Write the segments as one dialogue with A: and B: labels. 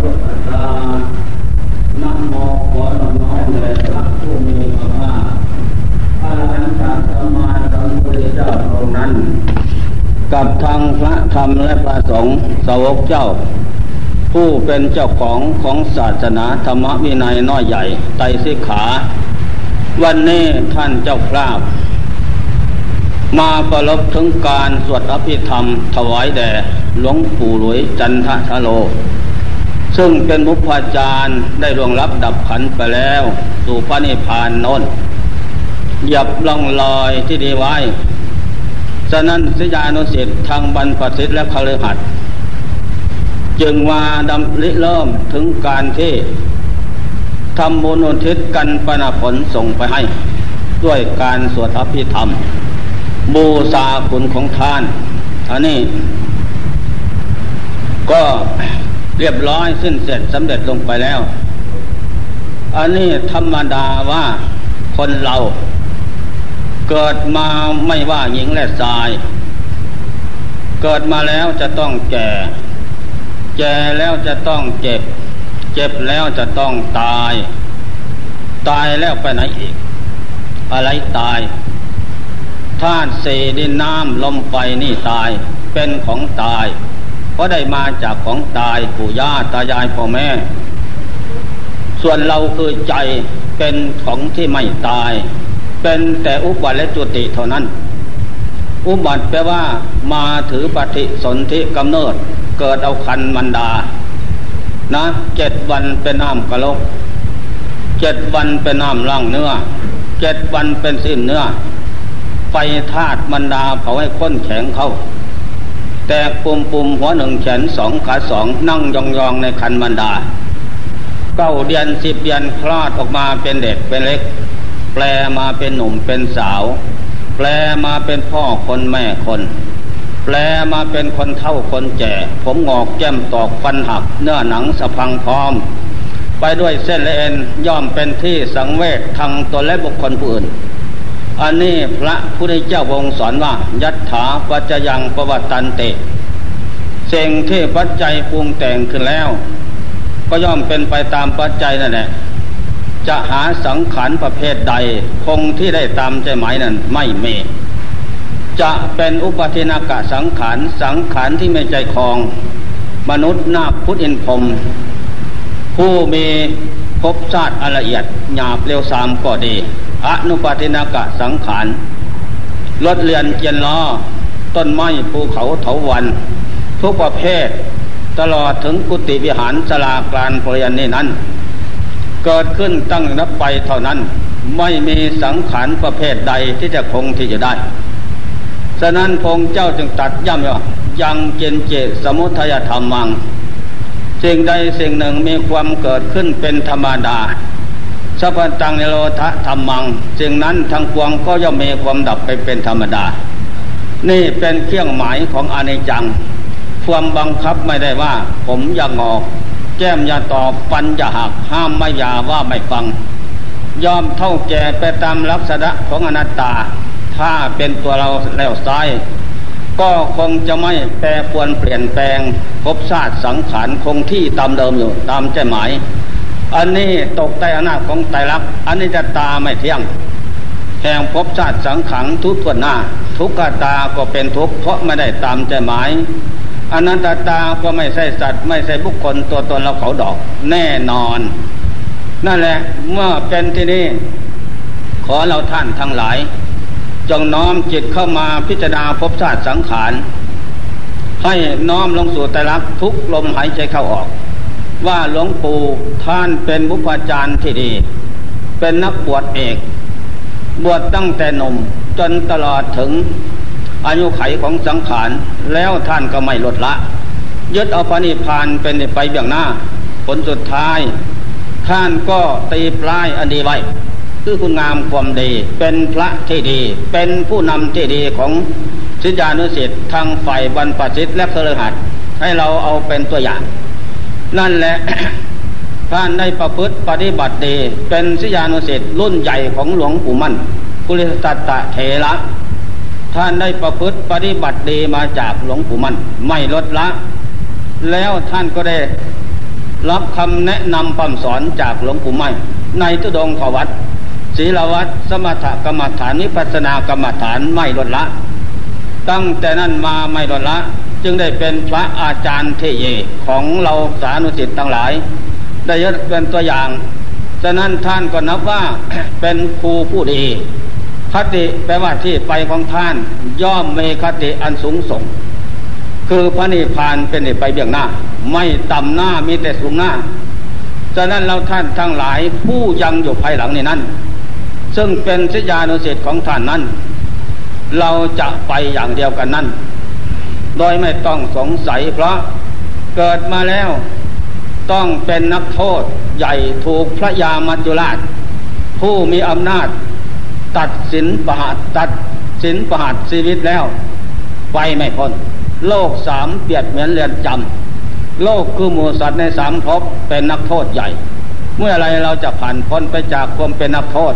A: พุทธัสสะนะโมขอน้อมแด่พระผู้มีพระภาคอรหันตสัมมาสัมพุทธเจ้าองค์นั้น กับทางพระธรรมและพระสงฆ์สาวกเจ้า ผู้เป็นเจ้าของของศาสนาธรรมวินัยน้อยใหญ่ไตรสิกขา วันนี้ท่านเจ้าพระมาประลบถึงการสวดอภิธรรม ถวายแด่หลวงปู่หลวยจันทชโล ซึ่งเป็นมุพาจารย์ได้รวงรับดับขันไปแล้ว สู่พระนิพพานนนหยับล่องลอยที่ดีไว้ ฉะนั้นสิยานุสิทธิ์ทางบรรพสิทธิ์และคฤหัสถ์จึงมาดำริเริ่มถึงการที่ทำบุญอุทิศกันปนผลส่งไปให้ ด้วยการสวดอภิธรรม บูชาคุณของท่าน อันนี้ ก็ เรียบร้อยสิ้นเสร็จสำเร็จลงไปแล้ว อันนี้ธรรมดาว่าคนเราเกิดมาไม่ว่าหญิงและชาย เกิดมาแล้วจะต้องแก่ แก่แล้วจะต้องเจ็บ เจ็บแล้วจะต้องตาย ตายแล้วไปไหนอีก อะไรตายธาตุสี่ดินน้ำลมไฟนี่ตายเป็นของตาย เพราะได้มาจากของตายปู่ย่าตายายพ่อแม่ ส่วนเราคือใจเป็นของที่ไม่ตาย เป็นแต่อุบัติและจุติเท่านั้น อุบัติแปลว่า มาถือปฏิสนธิกำเนิด เกิดเอาคันมันดา นะเจ็ดวันเป็นน้ำกระลกเจ็ดวันเป็นน้ำล่างเนื้อเจ็ดวันเป็นสิ้นเนื้อไฟธาตุมันดาเผาให้ค้นแข็งเข้า แต่ปุ่มปุ่มหัวหนึ่งแขนสองขาสองนั่งยองยองในคันมันดา เก้าเดือนสิบเดือนคลอดออกมาเป็นเด็กเป็นเล็ก แปลมาเป็นหนุ่มเป็นสาว แปลมาเป็นพ่อคนแม่คน แปลมาเป็นคนเท่าคนแก่ ผมงอกแก้มตอกฟันหัก เนื้อหนังสะพังพร้อม ไปด้วยเส้นและเอ็นย่อมเป็นที่สังเวชทางตนและบุคคลผู้อื่น อันนี้พระพุทธเจ้าวงสอนว่า ยัตถาปัจจยังประวัตันเตสิ่งที่ปัจจัยปรุงแต่งขึ้นแล้ว ก็ย่อมเป็นไปตามปัจจัยนั่นแหละจะหาสังขารประเภทใดคงที่ได้ตามใจหมายนั้นไม่มีจะเป็นอุปทินากะสังขารสังขารที่ไม่ใจคลอง มนุษย์นาพุทธินพรมผู้มีภพชาติละเอียดหยาบเร็วสามก็ดี อนุปตินากะสังขารรถเรียนเกียนล้อ ต้นไม้ภูเขาเถาวัน ทุกประเภท ตลอดถึงกุฏิวิหารสลากลานพรียนนี่นั้น เกิดขึ้นตั้งนับไปเท่านั้น ไม่มีสังขารประเภทใดที่จะคงที่จะได้ ฉะนั้นพงเจ้าจึงตัดย่ำว่ายังเจนเจสมุทัยธรรมังสิ่งใดสิ่งหนึ่งมีความเกิดขึ้นเป็นธรรมดา สัพตังในโลทะธรรมังสิ่งนั้นทั้งปวงก็ย่อมมีความดับไปเป็นธรรมดา นี่เป็นเครื่องหมายของอนิจจัง ความบังคับไม่ได้ว่า ผมอย่างออกแก้มอย่าตอบฟันอย่าหักห้ามไม่ยาว่าไม่ฟัง ยอมเท่าแก่ไปตามลักษณะของอนัตตา ถ้าเป็นตัวเราแล้วซ้าย ก็คงจะไม่แปรปวนเปลี่ยนแปลงภพชาติสังขารคงที่ตามเดิมอยู่ตามใจหมาย อันนี้ตกใต้อำนาจของไตรลักษณ์อันนี้จะตาไม่เที่ยง แห่งภพชาติสังขังทุกทวนหน้า ทุกขตาก็เป็นทุกข์เพราะไม่ได้ตามใจหมายอนันตตาก็ไม่ใช่สัตว์ ไม่ใช่บุคคลตัวตนเราเขาดอก แน่นอน นั่นแหละเมื่อเป็นที่นี้ขอเราท่านทั้งหลาย จงน้อมจิตเข้ามาพิจารณาภพชาติสังขารให้น้อมลงสู่ไตรลักษณ์ทุกลมหายใจเข้าออก ว่าหลวงปู่ท่านเป็นบุพจารย์ที่ดี เป็นนักบวชเอก บวชตั้งแต่หนุ่มจนตลอดถึงอายุไขของสังขาร แล้วท่านก็ไม่ลดละ ยึดเอาพระนิพพานเป็นไปเบื้องหน้า ผลสุดท้าย ท่านก็ตีปลายอันดีไว้ คือคุณงามความดี เป็นพระที่ดี เป็นผู้นำที่ดีของศิษยานุสิตทางฝ่ายบรรพชิตและเครือขัดให้เราเอาเป็นตัวอย่าง นั่นแหละท่านได้ประพฤติปฏิบัติดี เป็นสิยานุสิทธิ์รุ่นใหญ่ของหลวงปู่มั่นกุลิสัตตะเถระท่านได้ประพฤติปฏิบัติดีมาจากหลวงปู่มั่นไม่ลดละ แล้วท่านก็ได้รับคำแนะนำคำสอนจากหลวงปู่ไม้ในทุดงขวัตศีลวัตสมถกรรมฐานนิพัฒนากรรมฐานไม่ลดละ ตั้งแต่นั้นมาไม่ลดละ จึงได้เป็นพระอาจารย์เทเยของเราสานุสิตทั้งหลาย ได้ยศเป็นตัวอย่างฉะนั้นท่านก็นับว่าเป็นครูผู้ดี คติแปลว่าที่ไปของท่าน ย่อมมีคติอันสูงส่ง คือพระนิพพานเป็นไปเบื้องหน้า ไม่ต่ำหน้ามีแต่สูงหน้าฉะนั้นเราท่านทั้งหลายผู้ยังอยู่ภายหลังในนั้น ซึ่งเป็นสิยานุสิทธิ์ของท่านนั้น เราจะไปอย่างเดียวกันนั้น โดยไม่ต้องสงสัยเพราะเกิดมาแล้ว ต้องเป็นนักโทษใหญ่ถูกพระยามัจจุราช ผู้มีอำนาจ ตัดสินประหารตัดสินประหารชีวิตแล้ว ไปไม่พ้นโลกสามเปียดเหมือนเรือนจำโลกคือหมูสัตว์ในสามภพเป็นนักโทษใหญ่ เมื่อไรเราจะผ่านพ้นไปจากความเป็นนักโทษ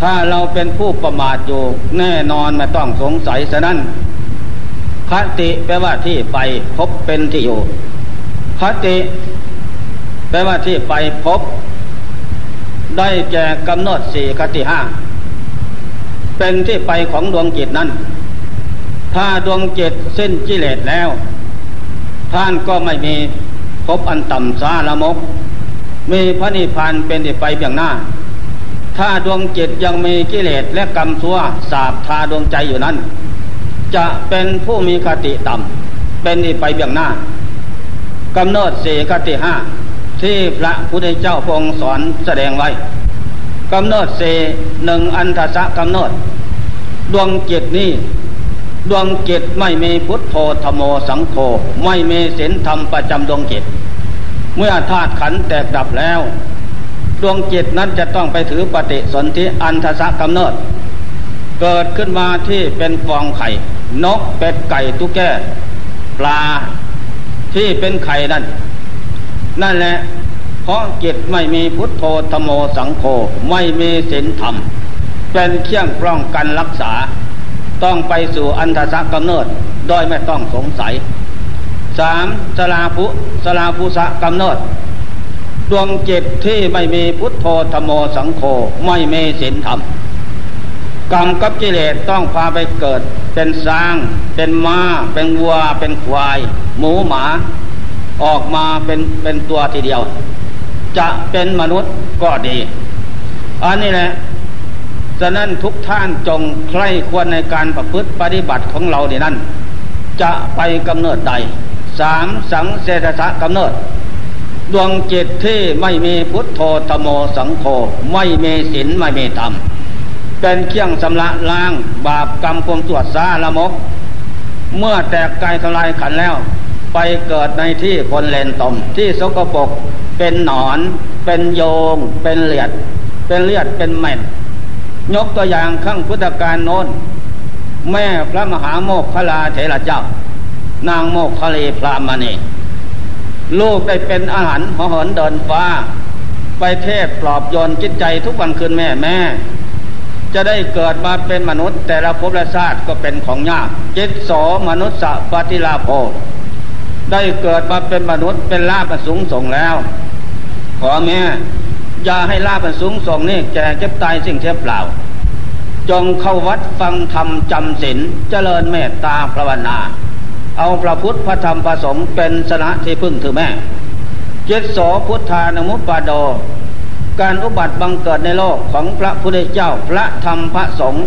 A: ถ้าเราเป็นผู้ประมาทอยู่แน่นอนไม่ต้องสงสัยฉะนั้น คติแปลว่าที่ไปพบเป็นที่อยู่คติแปลว่าที่ไปพบ ได้แก่กำหนดสี่คติห้าเป็นที่ไปของดวงจิตนั้น ถ้าดวงจิตสิ้นกิเลสแล้ว ท่านก็ไม่มีพบอันต่ำสาละมก มีพระนิพพานเป็นที่ไปเบียงหน้า ถ้าดวงจิตยังมีกิเลสและกรรมชั่วสาบทาดวงใจอยู่นั้น จะเป็นผู้มีคติต่ำเป็นที่ไปเบียงหน้ากำหนดสี่คติห้าที่พระพุทธเจ้าพงสอนแสดงไว้กำหนดเสหนึ่งอันทสะกำหนดดวงจิตนี้ดวงจิตไม่มีพุทโธธโมสังโฆไม่มีศีลธรรมประจำดวงจิต เมื่อธาตุขันแตกดับแล้ว ดวงจิตนั้นจะต้องไปถือปฏิสนธิอันทสะกำเนิด เกิดขึ้นมาที่เป็นฟองไข่ นกเป็ดไก่ตุ๊กแกปลาที่เป็นไข่นั่น นั่นแหละ เพราะจิตไม่มีพุทโธธโมสังโฆไม่มีศีลธรรม เป็นเครื่องป้องกันรักษา ต้องไปสู่อันทสักกำเนิดโดยไม่ต้องสงสัยสามสลาภุสลาภุสะกำเนิด ดวงจิตที่ไม่มีพุทโธธโมสังโฆไม่มีศีลธรรม กรรมกับกิเลสต้องพาไปเกิด เป็นสร้าง เป็นมา้า เป็นวัว เป็นควาย หมูหมา ออกมาเป็นเป็นตัวทีเดียว จะเป็นมนุษย์ก็ดี อันนี้แหละฉะนั้นทุกท่านจงใคร่ควรในการประพฤติปฏิบัติของเราเนี่นั่นจะไปกำเนิดใดสามสังเสตสะกำเนิด ดวงจิตที่ไม่มีพุทโธธโมสังโฆไม่มีศีลไม่มีธรรม เป็นเครื่องสำระล้าง บาปกรรมความตรวจซาละมก เมื่อแตกกายทลายขันแล้ว ไปเกิดในที่คนเลนตม ที่สกปรกเป็นหนอน เป็นโยง เป็นเลือด เป็นเลือดเป็นแม่นยกตัวอย่างข้างพุทธการโน้น แม่พระมหาโมกขลาเถระเจ้า นางโมกขลีพรามณีลูกได้เป็นอาหารหอหนเดินฟ้า ไปเทศปลอบโยนจิตใจทุกวันคืนแม่แม่ จะได้เกิดมาเป็นมนุษย์ แต่ละภพและชาติก็เป็นของยากจิตโสมนุษย์สปฏิลาโภได้เกิดมาเป็นมนุษย์เป็นลาบสูงส่งแล้ว ขอแม่อย่าให้ลาบสูงส่งนี่แก่เจ็บตายสิ่งเทียเปล่า จงเข้าวัดฟังธรรมจำศีลเจริญเมตตาภาวนา เอาพระพุทธพระธรรมพระสงฆ์เป็นสนะที่พึ่งถือแม่เจตโสพุทธานมุปปาโด การอุบัติบังเกิดในโลกของพระพุทธเจ้าพระธรรมพระสงฆ์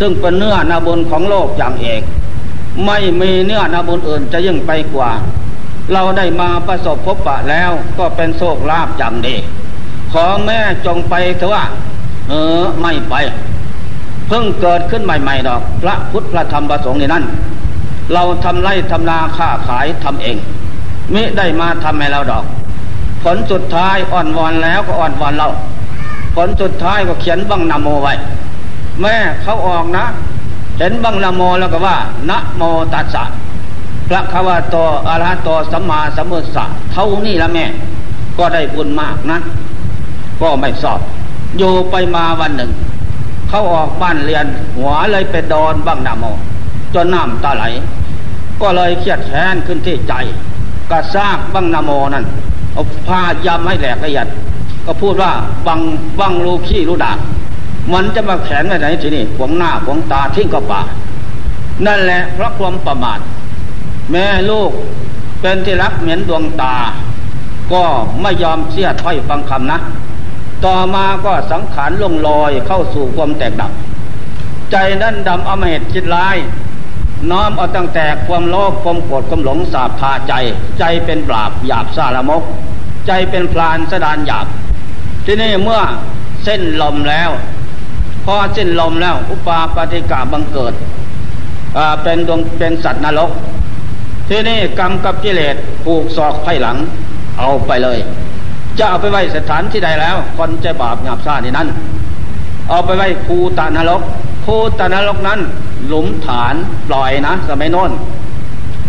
A: ซึ่งเป็นเนื้อนาบุญของโลกอย่างเอก ไม่มีเนื้อนาบุญอื่นจะยิ่งไปกว่า เราได้มาประสบพบปะแล้วก็เป็นโชคลาภอย่างดีขอแม่จงไปเถอะว่าเออไม่ไป เพิ่งเกิดขึ้นใหม่ๆดอก พระพุทธพระธรรมประสงค์ในนั้นเราทำไร่ทำนาค้าขายทำเอง ไมิได้มาทำให้เราดอก ผลสุดท้ายอ่อนวอนแล้วก็อ่อนวอนเราผลสุดท้ายก็เขียนบังนโมไว้ แม่เขาออกนะ เห็นบังละโมแล้วก็ว่านะโมตัสสะพระคาวาโตอรหัตโตสัมมาสัมพุทธะเท่านี้ละแม่ ก็ได้บุญมากนะ ก็ไม่สอบอยู่ไปมาวันหนึ่ง เขาออกบ้านเรียนหัวเลยไปโดนบังนาโม จนน้ำตาไหล ก็เลยเครียดแค้นขึ้นที่ใจกระซากบังนาโมนั้น เอาผ้ายำให้แหลกละเอียด ก็พูดว่าบังบังรูขี้รูดามันจะมาแขนไว้ไหนทีนี้ขวงหน้าขวงตาทิ้งกับป่า นั่นแหละเพราะความประมาทแม่ลูกเป็นที่รักเหมือนดวงตา ก็ไม่ยอมเสียถ้อยฟังคำนะ ต่อมาก็สังขารลงลอยเข้าสู่ความแตกดับ ใจนั่นดำอมเหตุคิดร้าย น้อมเอาตั้งแต่ความโลภความโกรธความหลงสาบพาใจ ใจเป็นบาปหยาบซาละมก ใจเป็นพลานสดานหยาบ ที่นี่เมื่อเส้นลมแล้ว พอเส้นลมแล้ว อุปาปฏิกาบังเกิดเป็นดวงเป็นสัตว์นรก ที่นี่กรรมกับกิเลสผูกศอกไพ่หลัง เอาไปเลย จะเอาไปไว้สถานที่ใดแล้ว คนจะบาปหยาบซ่านี่นั้น เอาไปไว้ภูตานรกภูตานรกนั้น หลุมฐานปล่อยนะ สมัยโน้น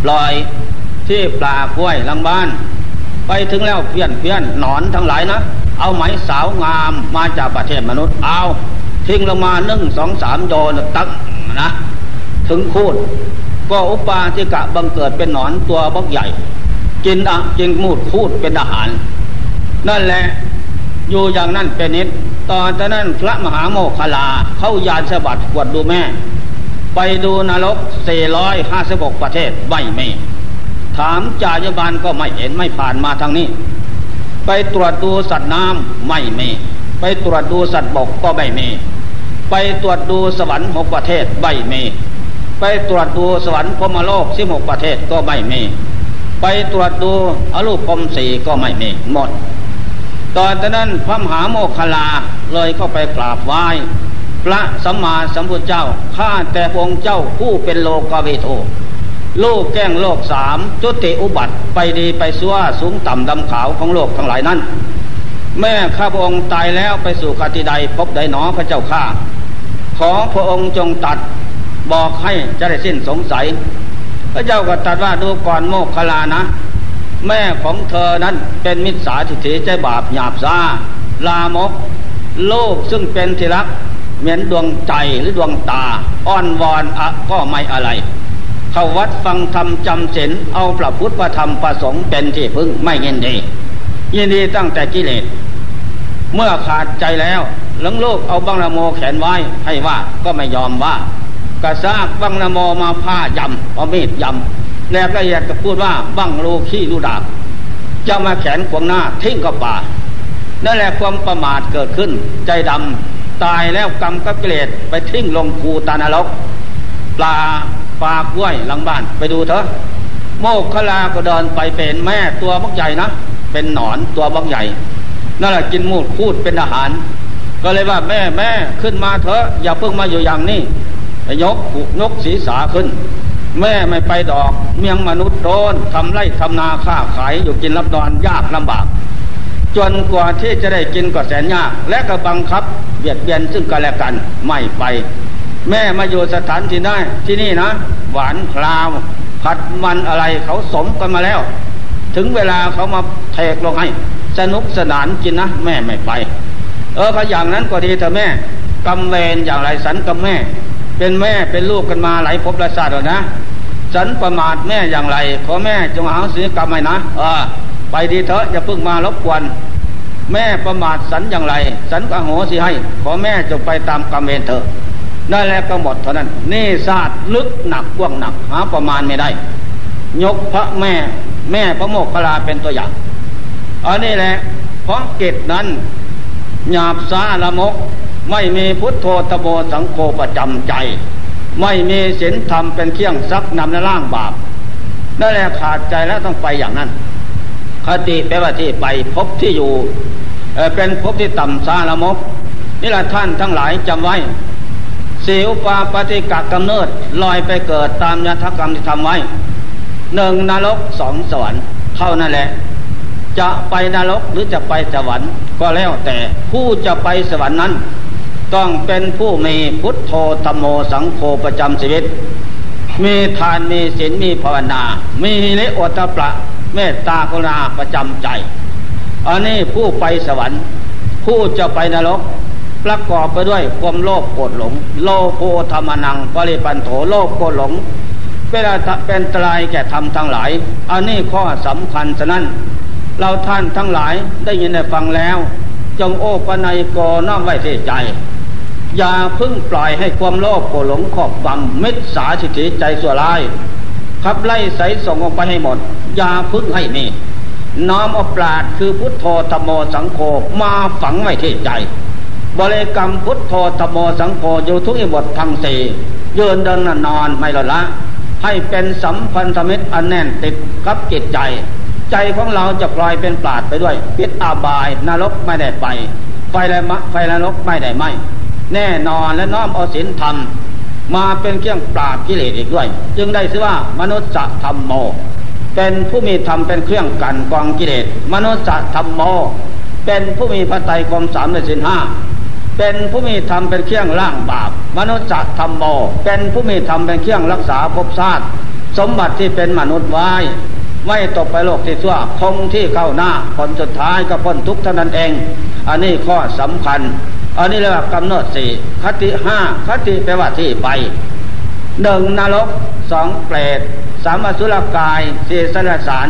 A: ปล่อยที่ปลาก้วยลังบ้าน ไปถึงแล้วเพี้ยนเพี้ยนหนอนทั้งหลายนะ เอาไหมสาวงามมาจากประเทศมนุษย์เอาทิ้งลงมาหนึ่งสองสามโยนตั้งนะ ถึงคูดก็อุปาทิกะบังเกิดเป็นหนอนตัวบักใหญ่ กินอะกินมูดพูดเป็นอาหาร นั่นแหละอยู่อย่างนั้นเป็นนิดตอนนั้นพระมหาโมคคลาเข้ายานสบัดกวดดูแม่ ไปดูนรก 456 ประเทศไม่มี ถามจายบาลก็ไม่เห็นไม่ผ่านมาทางนี้ ไปตรวจดูสัตว์น้ำไม่มี ไปตรวจดูสัตว์บกก็ไม่มี ไปตรวจดูสวรรค์หกประเทศไม่มี ไปตรวจดูสวรรค์พมโลกสิบหกประเทศก็ไม่มี ไปตรวจดูอรูปพรมสี่ก็ไม่มีหมด ตอนนั้นพระมหาโมคคลาเลยเข้าไปกราบไหว้พระสัมมาสัมพุทธเจ้าข้าแต่องค์เจ้าผู้เป็นโลกาวิโท ลูกแก้งโลกสามจุติอุบัติไปดีไปซัวสูงต่ำดำขาวของโลกทั้งหลายนั้น แม่ข้าพระองค์ตายแล้วไปสู่คติใดพบใดหนอพระเจ้าข้าขอพระองค์จงตัดบอกให้จะได้สิ้นสงสัย พระเจ้าก็ตรัสว่าดูก่อนโมกขลานะ แม่ของเธอนั้นเป็นมิจฉาทิฏฐิใจบาปหยาบซาลามก โลกซึ่งเป็นที่รักเหมือนดวงใจหรือดวงตา อ้อนวอนอะก็ไม่อะไร เข้าวัดฟังธรรมจำศีลเอาพระพุทธธรรมประสงค์เป็นที่พึ่งไม่ยินดี ยินดีตั้งแต่กิเลส เมื่อขาดใจแล้วหลังโลกเอาบังละโมแขนไว้ให้ว่าก็ไม่ยอมว่ากระซากบังนโมมาผ้ายำเอามีดยำแล้วก็อยากจะพูดว่าบังรูขี้รูดาบจะมาแขนขวงหน้าทิ้งกับป่านั่นแหละความประมาทเกิดขึ้น ใจดำตายแล้วกรรมกับกิเลสไปทิ้งลงภูตานรกปลา ปากล้วยหลังบ้านไปดูเถอะ โมกขลาก็เดินไปเป็นแม่ตัวบักใหญ่นะ เป็นหนอนตัวบักใหญ่ นั่นแหละกินมูดพูดเป็นอาหาร ก็เลยว่าแม่แม่ขึ้นมาเถอะ อย่าเพิ่งมาอยู่อย่างนี้ยกยกศีรษะขึ้น แม่ไม่ไปดอก เมียงมนุษย์โดนทำไร่ทำนาค้าขายอยู่กินรับนอนยากลำบาก จนกว่าที่จะได้กินก็แสนยาก และก็บังคับเบียดเบียนซึ่งกันและกันไม่ไป แม่มาอยู่สถานที่ได้ที่นี่นะ หวานคลาว ผัดมันอะไรเขาสมกันมาแล้ว ถึงเวลาเขามาเทกลงให้ สนุกสนานกินนะแม่ไม่ไป เออก็อย่างนั้นก็ดีแต่แม่กำเวรอย่างไรสันกับแม่ เป็นแม่เป็นลูกกันมาหลายภพหลายชาติแล้วนะฉันประมาทแม่อย่างไรขอแม่จงหาศีลกรรมให้นะเออไปดีเถอะอย่าเพิ่งมารบกวนแม่ประมาทสันอย่างไร สันก็โหสิให้ ขอแม่จงไปตามกรรมเวรเถอะ ได้แล้วก็หมดเท่านั้น นี่ศาสตร์ลึกหนักกว้างหนักหาประมาณไม่ได้ ยกพระแม่แม่พระโมกขลาเป็นตัวอย่างอันนี้แหละเพราะเกตนั้นหยาบซาละมก ไม่มีพุทโธตโมสังโฆประจำใจ ไม่มีศีลธรรมเป็นเครื่องซักนำในร่างบาปนั่นแหละขาดใจแล้วต้องไปอย่างนั้น คติแปลว่าที่ไปพบที่อยู่เป็นพบที่ต่ำซาละมกนี่แหละท่านทั้งหลายจำไว้ สิวปาปฏิกักกำเนิดลอยไปเกิดตามยถกรรมที่ทำไว้หนึ่งนรกสองสวรรค์เท่านั่นแหละ จะไปนรกหรือจะไปสวรรค์ก็แล้วแต่ผู้จะไปสวรรค์นั้น ต้องเป็นผู้มีพุทโธธรรมโมสังโฆประจำชีวิต มีทานมีศีลมีภาวนา มีเลโอตประเมตตากรุณาประจำใจ อันนี้ผู้ไปสวรรค์ ผู้จะไปนรก ประกอบไปด้วยความโลภโกรธหลง โลโภธรรมนังปริปันโถโลภโกรธหลงเป็นเป็นตรายแก่ธรรมทั้งหลาย อันนี้ข้อสำคัญฉะนั้น เราท่านทั้งหลายได้ยินได้ฟังแล้ว จงโอ้ปนัยกอน้อมไว้ที่ใจ อย่าพึ่งปล่อยให้ความโลภโกรหลงขอบบังมิจสาสิทธิใจส่วร้ายขับไล่ใสส่งออกไปให้หมด อย่าพึ่งให้มีน้อมอปราดคือพุทโธธโมสังโฆมาฝังไว้ที่ใจ บริกรรมพุทโธธโมสังโฆอยู่ทุกอิบททั้งสี่ยืนเดินนอนไม่ละละ ให้เป็นสัมพันธมิตรอันแน่นติดกับจิตใจ ใจของเราจะปล่อยเป็นปราดไปด้วยพิษอาบายนรกไม่ได้ไป ไฟและมะไฟและนรกไม่ได้ไหมแน่นอนและน้อมเอาศีลธรรม มาเป็นเครื่องปราบกิเลสอีกด้วย จึงได้ชื่อว่ามนุษย์ธรรมโม เป็นผู้มีธรรมเป็นเครื่องกันกองกิเลสมนุษย์ธรรมโม เป็นผู้มีพระไตรกรมสามในสินห้า เป็นผู้มีธรรมเป็นเครื่องล่างบาป มนุษย์ธรรมโม เป็นผู้มีธรรมเป็นเครื่องรักษาภพชาติสมบัติที่เป็นมนุษย์ไว้ ไม่ตกไปโลกที่ชั่วคงที่เข้าหน้าผลสุดท้ายก็พ้นทุกข์เท่านั้นเอง อันนี้ข้อสำคัญ อันนี้เรียกว่ากำเนิดสี่คติห้าคติแปลว่าที่ไปหนึ่งนรกสองเปรตสามอสุรกายสี่สรสาร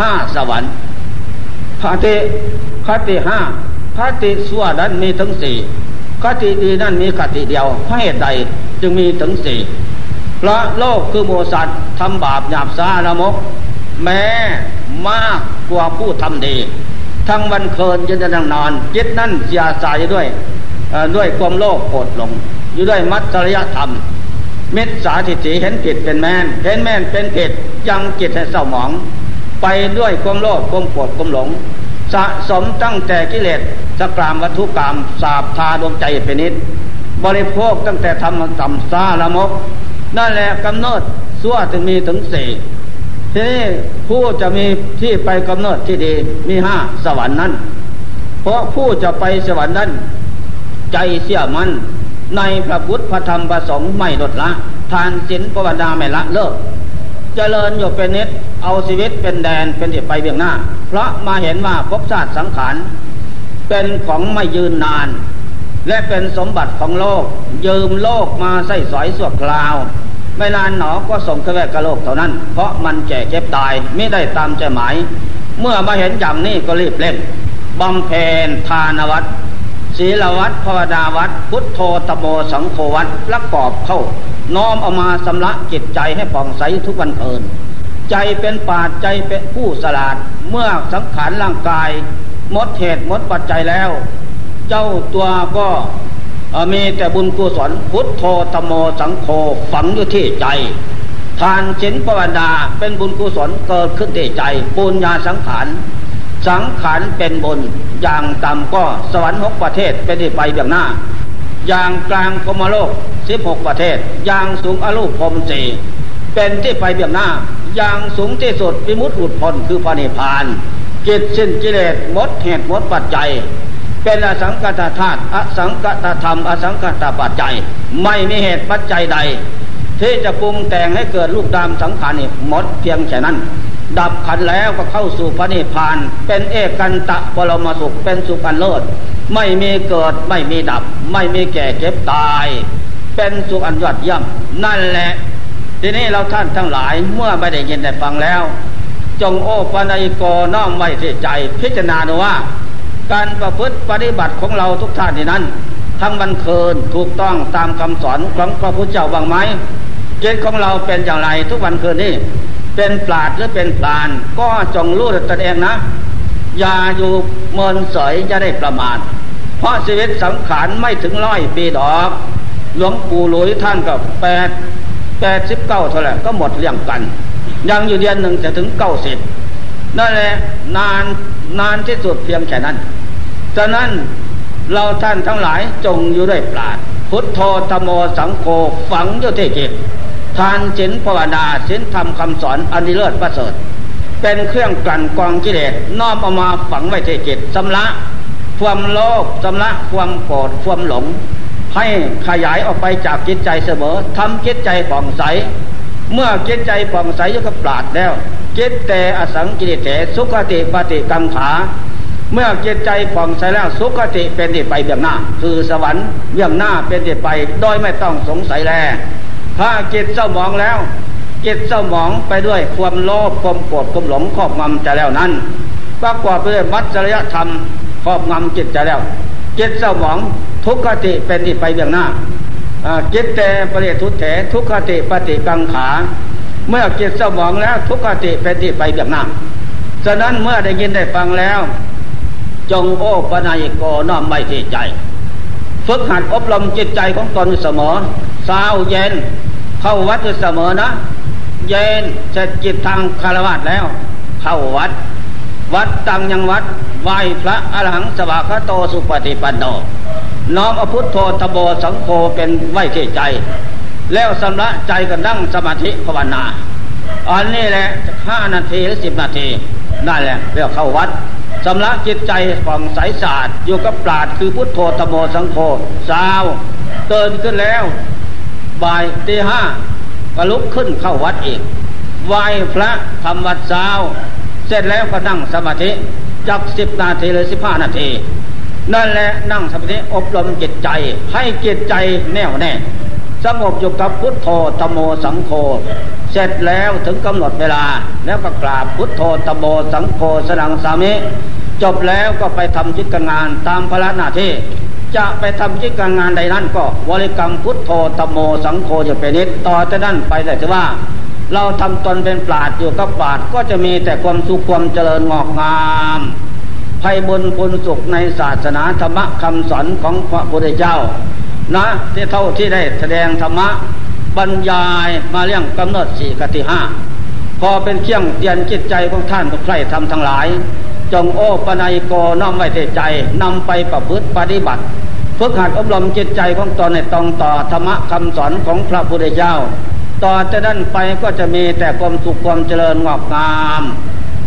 A: ห้าสวรรค์คติคติห้า คติสั่วนั้นมีถึงสี่คติดีนั่นมีคติเดียวเพราะเหตุใดจึงมีถึงสี่เพราะโลกคือโมสัตทำบาปหยาบซาละมก แม้มากกว่าผู้ทำดี ทั้งวันเคินยืนยันนอนจิตนั่นเสียใจด้วยด้วยความโลภโกรธหลง อยู่ด้วยมัจจริยธรรมเม็ดสาธิติเห็นผิดเป็นแมนเห็นแมนเป็นผิดยังจิตให้เศร้าหมอง ไปด้วยความโลภความโกรธความหลง สะสมตั้งแต่กิเลส สกรามวัตถุกรรมสาบทาดวงใจเป็นนิด บริโภคตั้งแต่ทำต่ำซาละมก นั่นแหละกำเนิดสั่วถึงมีถึงสี่ทีนี้ผู้จะมีที่ไปกำเนิดที่ดีมีห้าสวรรค์นั้น เพราะผู้จะไปสวรรค์นั้น ใจเสียมันในพระพุทธพระธรรมพระสงฆ์ไม่ลดละ ทานศีลภาวนาไม่ละเลิกเจริญอยู่เป็นนิดเอาชีวิตเป็นแดนเป็นที่ไปเบียงหน้า เพราะมาเห็นว่าภพชาติสังขาร เป็นของไม่ยืนนาน และเป็นสมบัติของโลก ยืมโลกมาใส่สอยสวดคราวไม่นานหนอก็ส่งแค่กระโลกเท่านั้น เพราะมันแก่เจ็บตายไม่ได้ตามใจหมาย เมื่อมาเห็นอย่างนี้ก็รีบเล่นบำเพ็ญทานวัตรศีลวัดภาวนาวัดพุทโธตโมสังโฆวัดประกอบเข้า น้อมเอามาสำละจิตใจให้ผ่องใสทุกวันเอินใจเป็นปาดใจเป็นผู้สลาด เมื่อสังขารร่างกาย หมดเหตุหมดปัจจัยแล้ว เจ้าตัวก็มีแต่บุญกุศลพุทโธตโมสังโฆฝังอยู่ที่ใจ ทานชินปวนาเป็นบุญกุศลเกิดขึ้นที่ใจปุญญาสังขารสังขารเป็นบนอย่างต่ำก็สวรรค์หกประเทศเป็นที่ไปเบื้องหน้า อย่างกลางพมโลกสิบหกประเทศ อย่างสูงอรูปพรมสี่เป็นที่ไปเบื้องหน้า อย่างสูงที่สุดวิมุตติหลุดพ้นคือพระนิพพาน จิตสิ้นกิเลสหมดเหตุหมดปัจจัย เป็นอสังกัตธาตุอสังกัตธรรม อสังกัตปัจจัย ไม่มีเหตุปัจจัยใด ที่จะปรุงแต่งให้เกิดรูปดามสังขารนี่หมดเพียงแค่นั้น ดับขันแล้วก็เข้าสู่พระนิพพาน เป็นเอกันตะปรมสุขเป็นสุขันเลิศไม่มีเกิดไม่มีดับ ไม่มีแก่เจ็บตาย เป็นสุขอันยอดเยี่ยมนั่นแหละทีนี้เราท่านทั้งหลายเมื่อไม่ได้ยินได้ฟังแล้ว จงโอปัญญโกน้อมไว้ที่ใจ พิจารณาว่า การประพฤติปฏิบัติของเราทุกท่านที่นั้น ทั้งบันเคินถูกต้องตามคำสอนของพระพุทธเจ้าบางไหมเจตของเราเป็นอย่างไรทุกวันคืนนี้เป็นปราดหรือเป็นปลาน ก็จงรู้ตัวเองนะ อย่าอยู่เมินเสยจะได้ประมาทเพราะชีวิตสังขารไม่ถึงร้อยปีดอก หลวงปู่หลุยท่านกับแปดแปดสิบเก้าเท่าไหร่ก็หมดเรื่องกัน ยังอยู่เดือนหนึ่งจะถึงเก้าสิบนั่นแหละนานนานที่สุดเพียงแค่นั้นฉะนั้นเราท่านทั้งหลายจงอยู่ด้วยปราดพุทโธธโมสังโฆฝังอยู่ที่จิตทานศีลภาวนาศีลธรรมคำสอนอันดีเลิศประเสริฐ เป็นเครื่องกลั่นกองกิเลสน้อมเอามาฝังไว้ในจิตสำละความโลภสำละความโกรธความหลง ให้ขยายออกไปจากจิตใจเสมอทำจิตใจผ่องใส เมื่อจิตใจผ่องใสยกับปราดแล้วจิตแต่อสังกิริเถสุขติปฏิกังขาเมื่อจิตใจผ่องใสแล้วสุขติเป็นที่ไปเบื้องหน้า คือสวรรค์เบื้องหน้าเป็นที่ไปโดยไม่ต้องสงสัยแลถ้าจิตเศร้าหมองแล้วจิตเศร้าหมองไปด้วยความโลภความโกรธความหลงครอบงำจะแล้วนั้นประกอบไปด้วยมัจจริยธรรมครอบงำจิตใจแล้วจิตสมองทุกขติเป็นที่ไปเบื้องหน้า จิตแต่ปริทุเถทุกขติปฏิกังขา เมื่อจิตสมองแล้วทุกขติเป็นที่ไปเบื้องน้าฉะนั้นเมื่อได้ยินได้ฟังแล้ว จงโอปนายโกน้อมไม่ที่ใจ ฝึกหัดอบรมจิตใจของตนเสมอเช้าเย็นเข้าวัดเสมอนะ เย็นเสร็จจิตทางคารวะแล้ว เข้าวัด วัดตังยังวัดไหวพระอรหังสวากาโตสุปฏิปันโน น้อมอพุทโธตโบสังโฆเป็นไหวที่ใจ แล้วสำระใจกันนั่งสมาธิภาวนา อันนี้แหละห้านาทีหรือสิบนาทีนั่นแหละเรียกเข้าวัดสำลักจิตใจของสายศาสตร์อยู่กับปราดคือพุทโธตโมสังโฆสาวเตือนขึ้นแล้ว บ่ายตีห้าก็ลุกขึ้นเข้าวัดอีกไหว้พระทำวัดสาว เสร็จแล้วก็นั่งสมาธิจักสิบนาทีหรือสิบห้านาที นั่นแหละนั่งสมาธิอบรมจิตใจ ให้จิตใจแน่วแน่ สงบอยู่กับพุทโธตโมสังโฆเสร็จแล้วถึงกำหนดเวลา แล้วก็กราบพุทโธตโมสังโฆสนังสามิจบแล้วก็ไปทำจิตการงานตามภาระหน้าที่จะไปทำจิตการงานใดนั้นก็วริกรรมพุทโธตโมสังโฆอยู่เป็นนิดต่อจากนั้นไปแต่ว่า เราทำตนเป็นปราดอยู่กับปราดก็จะมีแต่ความสุขความเจริญงอกงาม ภัยบุญคุณสุขในศาสนาธรรมคำสอนของพระพุทธเจ้า นะที่เท่าที่ได้แสดงธรรมะบรรยายมาเรื่องกำหนดสี่กติห้าพอเป็นเครื่องเตียนจิตใจของท่านผู้ใครทำทั้งหลาย จงโอปนัยโกน้อมไว้เทใจนำไปประพฤติปฏิบัติฝึกหัดอบรมจิตใจของตนในตรงต่อธรรมะคำสอนของพระพุทธเจ้า ต่อจากนั้นไปก็จะมีแต่ความสุขความเจริญงอกงาม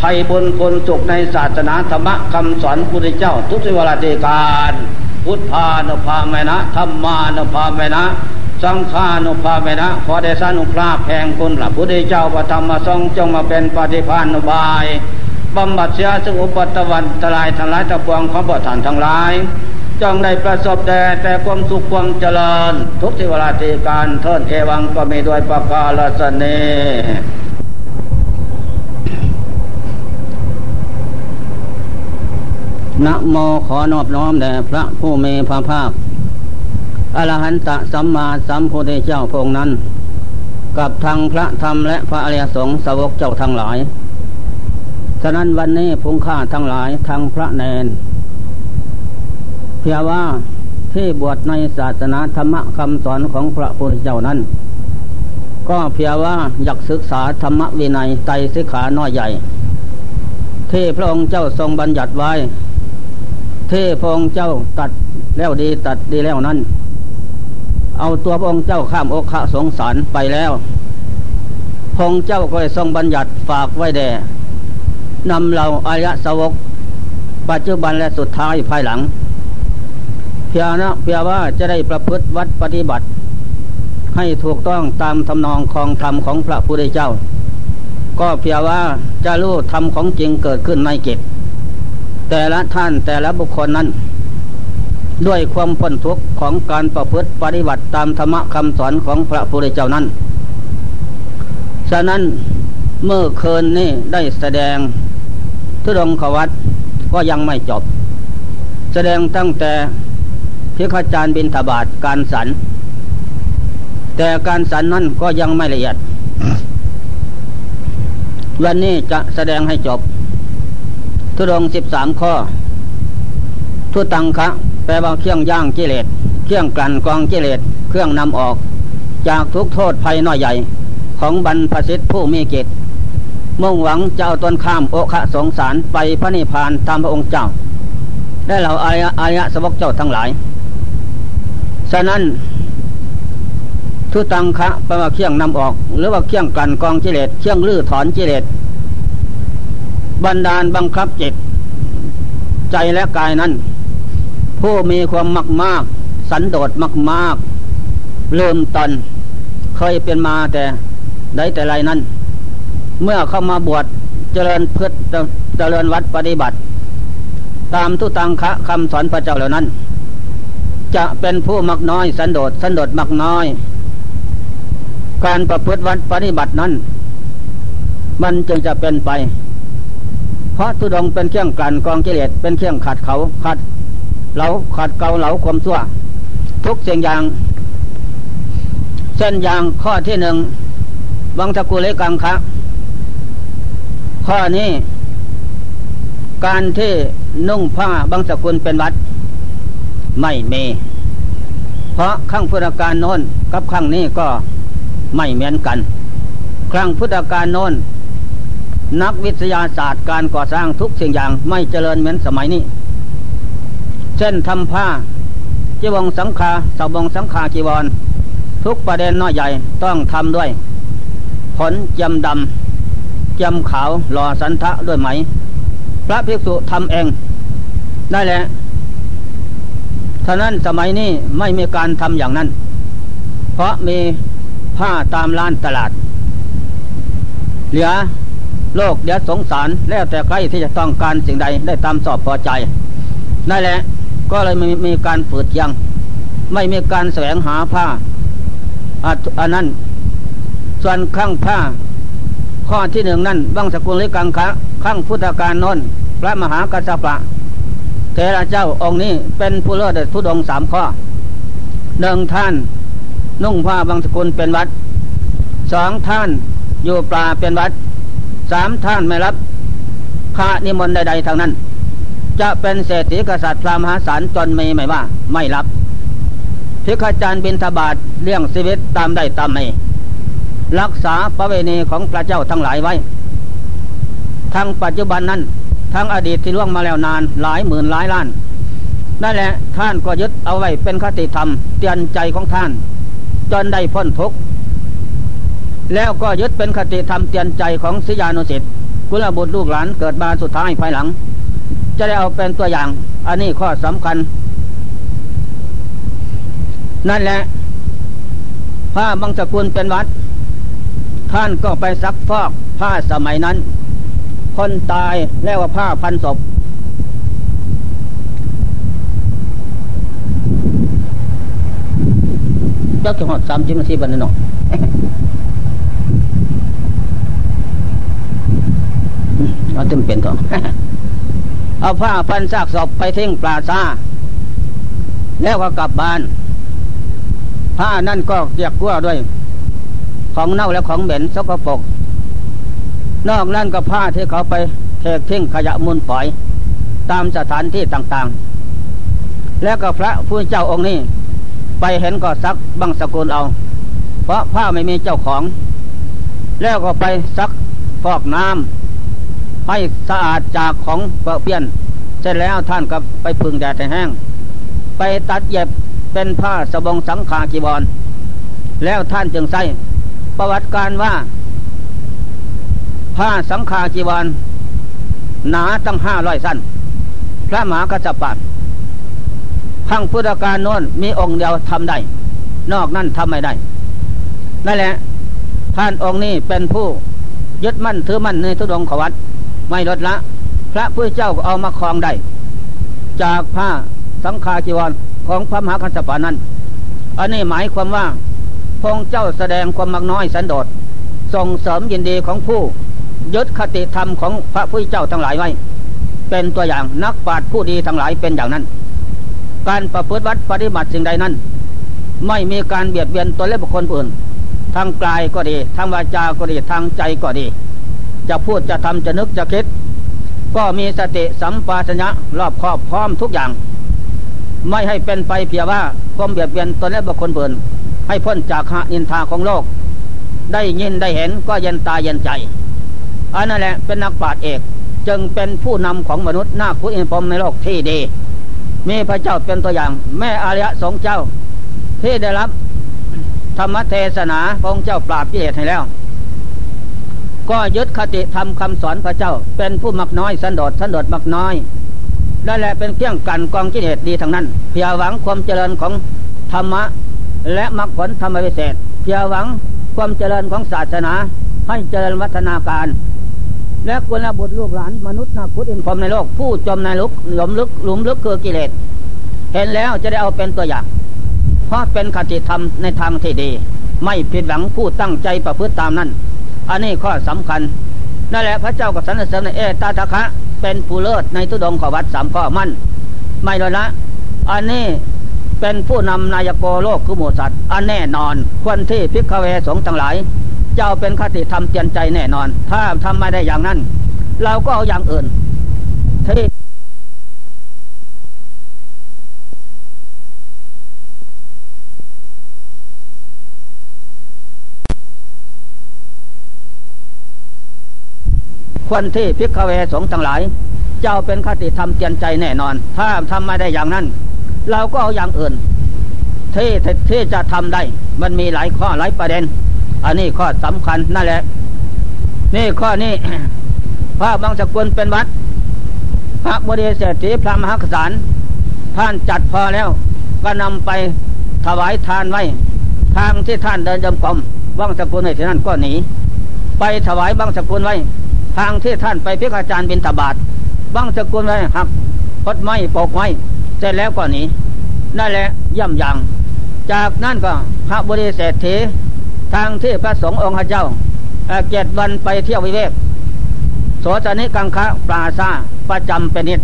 A: ภัยบุญคนสุขในศาสนาธรรมคำสอนพุทธเจ้า ทุกสิวราติการ พุทธานุภาเมนะธรรมานุภาเมนะ สังฆานุภาเวนะ ขอได้สานุภาพแห่งคุณพระพุทธเจ้าประธรรมทรงจงมาเป็นปฏิภาณุบายบำบัดเสียซึ่งอุปตวันตรายทั้งหลายตะปวงของประธานทั้งหลายจงได้ประสบแต่แต่ความสุขความเจริญ ทุกสิเวลาตีการเทินเอวังก็มีด้วยประกาศสเน นะโมขอนอบน้อมแด่พระผู้มีพระภาคอรหันตสัมมาสัมพุทธเจ้าพงนั้น กับทางพระธรรมและพระอริยสงฆ์สาวกเจ้าทั้งหลาย ฉะนั้นวันนี้พุงค่าทั้งหลายทางพระแนน เพียว่าที่บวชในศาสนาธรรมคำสอนของพระพุทธเจ้านั้น ก็เพียว่าอยากศึกษาธรรมวินัยไตสิกขาน้อยใหญ่ ที่พระองค์เจ้าทรงบัญญัติไว้ ที่พระองค์เจ้าตัดแล้วดีตัดดีแล้วนั้น เอาตัวพระองค์เจ้าข้ามอกขะสงสารไปแล้วพงเจ้าก็ทรงบัญญัติฝากไว้แด่นำเราอายะสวก ปัจจุบันและสุดท้ายภายหลัง เพียนะเพียว่าจะได้ประพฤติวัดปฏิบัติ ให้ถูกต้องตามทำนองของธรรมของพระพุทธเจ้า ก็เพียว่าจะรู้ธรรมของจริงเกิดขึ้นในกิจ แต่ละท่านแต่ละบุคคลนั้น ด้วยความพ้นทุกข์ของการประพฤติปฏิบัติตามธรรมคำสอนของพระพุทธเจ้านั้น ฉะนั้นเมื่อคืนนี้ได้แสดงทุดงขวัตก็ยังไม่จบ แสดงตั้งแต่พิฆาจารย์บินทบาทการสัน แต่การสันนั้นก็ยังไม่ละเอียด วันนี้จะแสดงให้จบ ทุดงสิบสามข้อ ทุตังคะ แปลว่าเครื่องย่างกิเลส เครื่องกลั่นกองกิเลส เครื่องนำออก จากทุกโทษภัยน้อยใหญ่ ของบรรพสิทธิผู้มีเกตมุ่งหวังเจ้าตนข้ามโอคะสงสารไปพระนิพพานตามพระองค์เจ้าและเหล่าอายะอายะสวกเจ้าทั้งหลาย ฉะนั้น ทุตังคะแปลว่าเครื่องนำออก หรือว่าเครื่องกลั่นกองกิเลส เครื่องลื้อถอนกิเลส บันดาลบังคับจิต ใจและกายนั้น ผู้มีความมากมากสันโดษมากมากเริ่มตนเคยเป็นมาแต่ได้แต่ไรนั้น เมื่อเข้ามาบวชเจริญพืชเจริญวัดปฏิบัติ ตามทุตังคะคำสอนพระเจ้าเหล่านั้น จะเป็นผู้มักน้อยสันโดษสันโดษมักน้อย การประพฤติวัดปฏิบัตินั้น มันจึงจะเป็นไป เพราะทุดงเป็นเครื่องกลั่นกองกิเลสเป็นเครื่องขัดเขาขัดเหลาขัดเกาเหลาความชั่ว ทุกสิ่งอย่างเส้นอย่างข้อที่หนึ่งวังตะกุเลกังคะข้อนี้ การที่นุ่งผ้าบางสกุลเป็นวัด ไม่มีเพราะขั้งพุทธการโน้นกับขั้งนี้ก็ไม่เหมือนกัน ครั้งพุทธการโน้น นักวิทยาศาสตร์การก่อสร้างทุกสิ่งอย่างไม่เจริญเหมือนสมัยนี้ เช่นทำผ้าจีวงสังฆาสบงสังฆาจีวร ทุกประเด็นน้อยใหญ่ต้องทำด้วย ผลจำดำจำขาวหล่อสันทะด้วยไหม พระภิกษุทำเอง ได้แหละท่านั้นสมัยนี้ไม่มีการทำอย่างนั้น เพราะมีผ้าตามร้านตลาด เหลือ โลกเดียสงสารแล้วแต่ใครที่จะต้องการสิ่งใดได้ตามสอบพอใจ นั่นแหละก็เลยมีมีการฝืดยัง ไม่มีการแสวงหาผ้าอันนั้น ส่วนข้างผ้า ข้อที่หนึ่งนั่นบังสกุลลิกังคะข้างพุทธการนนพระมหากัสสปะเทระเจ้าองค์นี้เป็นผู้เลิศทุดงสามข้อหนึ่งท่านนุ่งผ้าบางสกุลเป็นวัดสองท่านอยู่ปลาเป็นวัด สามท่านไม่รับค่านิมนต์ใดๆทางนั้น จะเป็นเศรษฐีกษัตริย์พระมหาศาลจนมีไม่ว่า ไม่รับพิฆาจารย์บินทบาทเลี้ยงชีวิตตามได้ตามไม่รักษาประเวณีของพระเจ้าทั้งหลายไว้ ทั้งปัจจุบันนั้น ทั้งอดีตที่ล่วงมาแล้วนานหลายหมื่นหลายล้านนั่นแหละท่านก็ยึดเอาไว้เป็นคติธรรมเตือนใจของท่าน จนได้พ้นทุกข์ แล้วก็ยึดเป็นคติธรรมเตือนใจของศิยานุสิทธิ์กุลบุตรลูกหลานเกิดมาสุดท้ายภายหลัง จะได้เอาเป็นตัวอย่าง อันนี้ข้อสำคัญ นั่นแหละผ้าบางสกุลเป็นวัด ท่านก็ไปซักฟอกผ้าสมัยนั้น คนตายแล้วว่าผ้าพันศพเจ้าเกี่ยวกับสามจิมนาทีบันนน เอาเต็มเป็นก่อนเอาผ้าพันซากศพไปทิ้งปลาซาแล้วก็กลับบ้าน ผ้านั่นก็เปียกกั้วด้วย ของเน่าและของเหม็นสกปรกนอกนั่นก็ผ้าที่เขาไปเทกทิ้งขยะมูลฝอย ตามสถานที่ต่างๆ แล้วก็พระผู้เจ้าองค์นี้ ไปเห็นก็ซักบังสกุลเอา เพราะผ้าไม่มีเจ้าของ แล้วก็ไปซักฟอกน้ำ ให้สะอาดจากของเปรอะเปี้ยน เสร็จแล้วท่านก็ไปพึ่งแดดแห้ง ไปตัดเย็บเป็นผ้าสบงสังขาจีวรแล้วท่านจึงใส่ประวัติการว่า ผ้าสังขาจีวรหนาตั้งห้าร้อยสั้น พระมหากัจจปัดพังพุทธการโน้นมีองค์เดียวทำได้ นอกนั้นทำไม่ได้ นั่นแหละ ท่านองค์นี้เป็นผู้ยึดมั่นถือมั่นในทุดงขวัต ไม่ลดละ พระพุทธเจ้าก็เอามาคลองได้ จากผ้าสังฆาจีวรของพระมหาคัสปานั้น อันนี้หมายความว่าพงเจ้าแสดงความมักน้อยสันโดษส่งเสริมยินดีของผู้ยึดคติธรรมของพระพุทธเจ้าทั้งหลายไว้ เป็นตัวอย่างนักปราชญ์ผู้ดีทั้งหลายเป็นอย่างนั้น การประพฤติวัดปฏิบัติสิ่งใดนั้น ไม่มีการเบียดเบียนตัวเล็บุคคลอื่น ทางกายก็ดี ทางวาจาก็ดี ทางใจก็ดี จะพูดจะทำจะนึกจะคิด ก็มีสติสัมปชัญญะรอบครอบพร้อมทุกอย่าง ไม่ให้เป็นไปเพียงว่าความเบียดเบียนตนและบุคคลเบินให้พ้นจากหานินทาของโลก ได้ยินได้เห็นก็เย็นตาเย็นใจอันนั่นแหละเป็นนักปราชญ์เอกจึงเป็นผู้นำของมนุษย์นาคุอินพรมในโลกที่ดี มีพระเจ้าเป็นตัวอย่าง แม่อารยสงเจ้าที่ได้รับธรรมเทศนาพระองค์เจ้าปราบกิเลสให้แล้ว ก็ยึดคติทำคำสอนพระเจ้า เป็นผู้มักน้อยสันโดษสันโดษมักน้อยนั่นแหละเป็นเครื่องกันกองกิเลสดีทั้งนั้น เพียหวังความเจริญของธรรมะ และมรรคผลธรรมวิเศษ เพียหวังความเจริญของศาสนา ให้เจริญวัฒนาการ และกุลบุตรลูกหลานมนุษย์นาคุตอินพรมในโลกผู้จมในลุกหลุมลึกหลุมลึกคือกิเลสเห็นแล้วจะได้เอาเป็นตัวอย่าง เพราะเป็นคติธรรมในทางที่ดี ไม่ผิดหวังผู้ตั้งใจประพฤติตามนั้น อันนี้ข้อสำคัญ นั่นแหละพระเจ้าก็สรรเสริญในเอตาทะคะ
B: เป็นผู้เลิศในทุดงขวัดสามข้อมั่น ไม่เลยละ อันนี้เป็นผู้นำนายกโลกคือหมูสัตว์ อันแน่นอน ควรที่พิกเวสงทั้งหลาย เจ้าเป็นคติธรรมเตียนใจแน่นอน ถ้าทำไม่ได้อย่างนั้น เราก็เอาอย่างอื่นที่ ควรที่พิกเวสงทั้งหลาย เจ้าเป็นคติธรรมเตียนใจแน่นอน ถ้าทำไม่ได้อย่างนั้น เราก็เอาอย่างอื่นที่ที่จะทำได้ มันมีหลายข้อหลายประเด็น อันนี้ข้อสำคัญนั่นแหละ นี่ข้อนี้พระบางสกุลเป็นวัด พระบดีเศรษฐีพระมหากษัตริย์ท่านจัดพอแล้ว ก็นำไปถวายทานไว้ ทางที่ท่านเดินจมกรมบางสกุลในที่นั้นก็หนี ไปถวายบางสกุลไว้ ทางที่ท่านไปเพิกอาจารย์บินตบาทบางสกุลไว้หักพดไม้ปกไม้เสร็จแล้วก็หนีนั่นแหละย่ำยังจากนั้นก็พระบริเศรษฐีทางที่พระสงฆ์องค์เจ้าเจ็ดวันไปเที่ยววิเวกโสจนิกังคะปราซาประจำเป็นนิด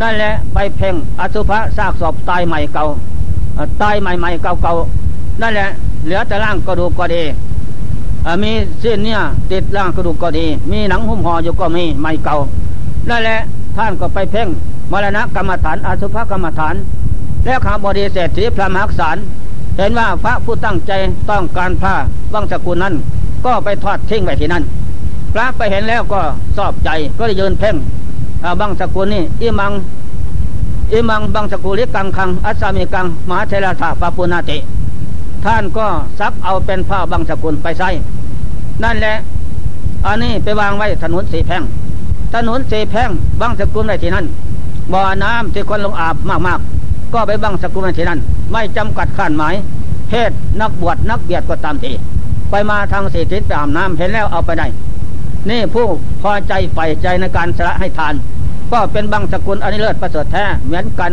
B: นั่นแหละไปเพ่งอสุภะซากศพตายใหม่เก่าตายใหม่ใหม่เก่าเก่านั่นแหละเหลือแต่ร่างกระดูกก็ดี มีเส้นเนี่ยติดร่างกระดูกก็ดี มีหนังหุ้มห่ออยู่ก็มีใหม่เก่านั่นแหละท่านก็ไปเพ่งมรณะกรรมฐานอสุภกรรมฐาน แล้วขาบดีเศรษฐีพระมหากษารเห็นว่าพระผู้ตั้งใจต้องการผ้าวังสกุลนั้น ก็ไปทอดทิ้งไว้ที่นั่น พระไปเห็นแล้วก็สอบใจก็เลยยืนเพ่งบังสกุลนี่อิมังอิมังบังสกุลิกังคัง อัศมิกังมหาเทระธาปปุนาติ ท่านก็ซักเอาเป็นผ้าบังสกุลไปใส่นั่นแหละ อันนี้ไปวางไว้ถนนสีแพงถนนเสแพงบังสกุลในที่นั้นบ่อน้ำที่คนลงอาบมากๆ ก็ไปบังสกุลในที่นั้นไม่จำกัดขั้นหมายเพศนักบวชนักเบียดก็ตามทีไปมาทางเศรษฐิไปอาบน้ำเห็นแล้วเอาไปได้ นี่ผู้พอใจใฝ่ใจในการสละให้ทาน ก็เป็นบังสกุลอันนี้เลิศประเสริฐแท้เหมือนกัน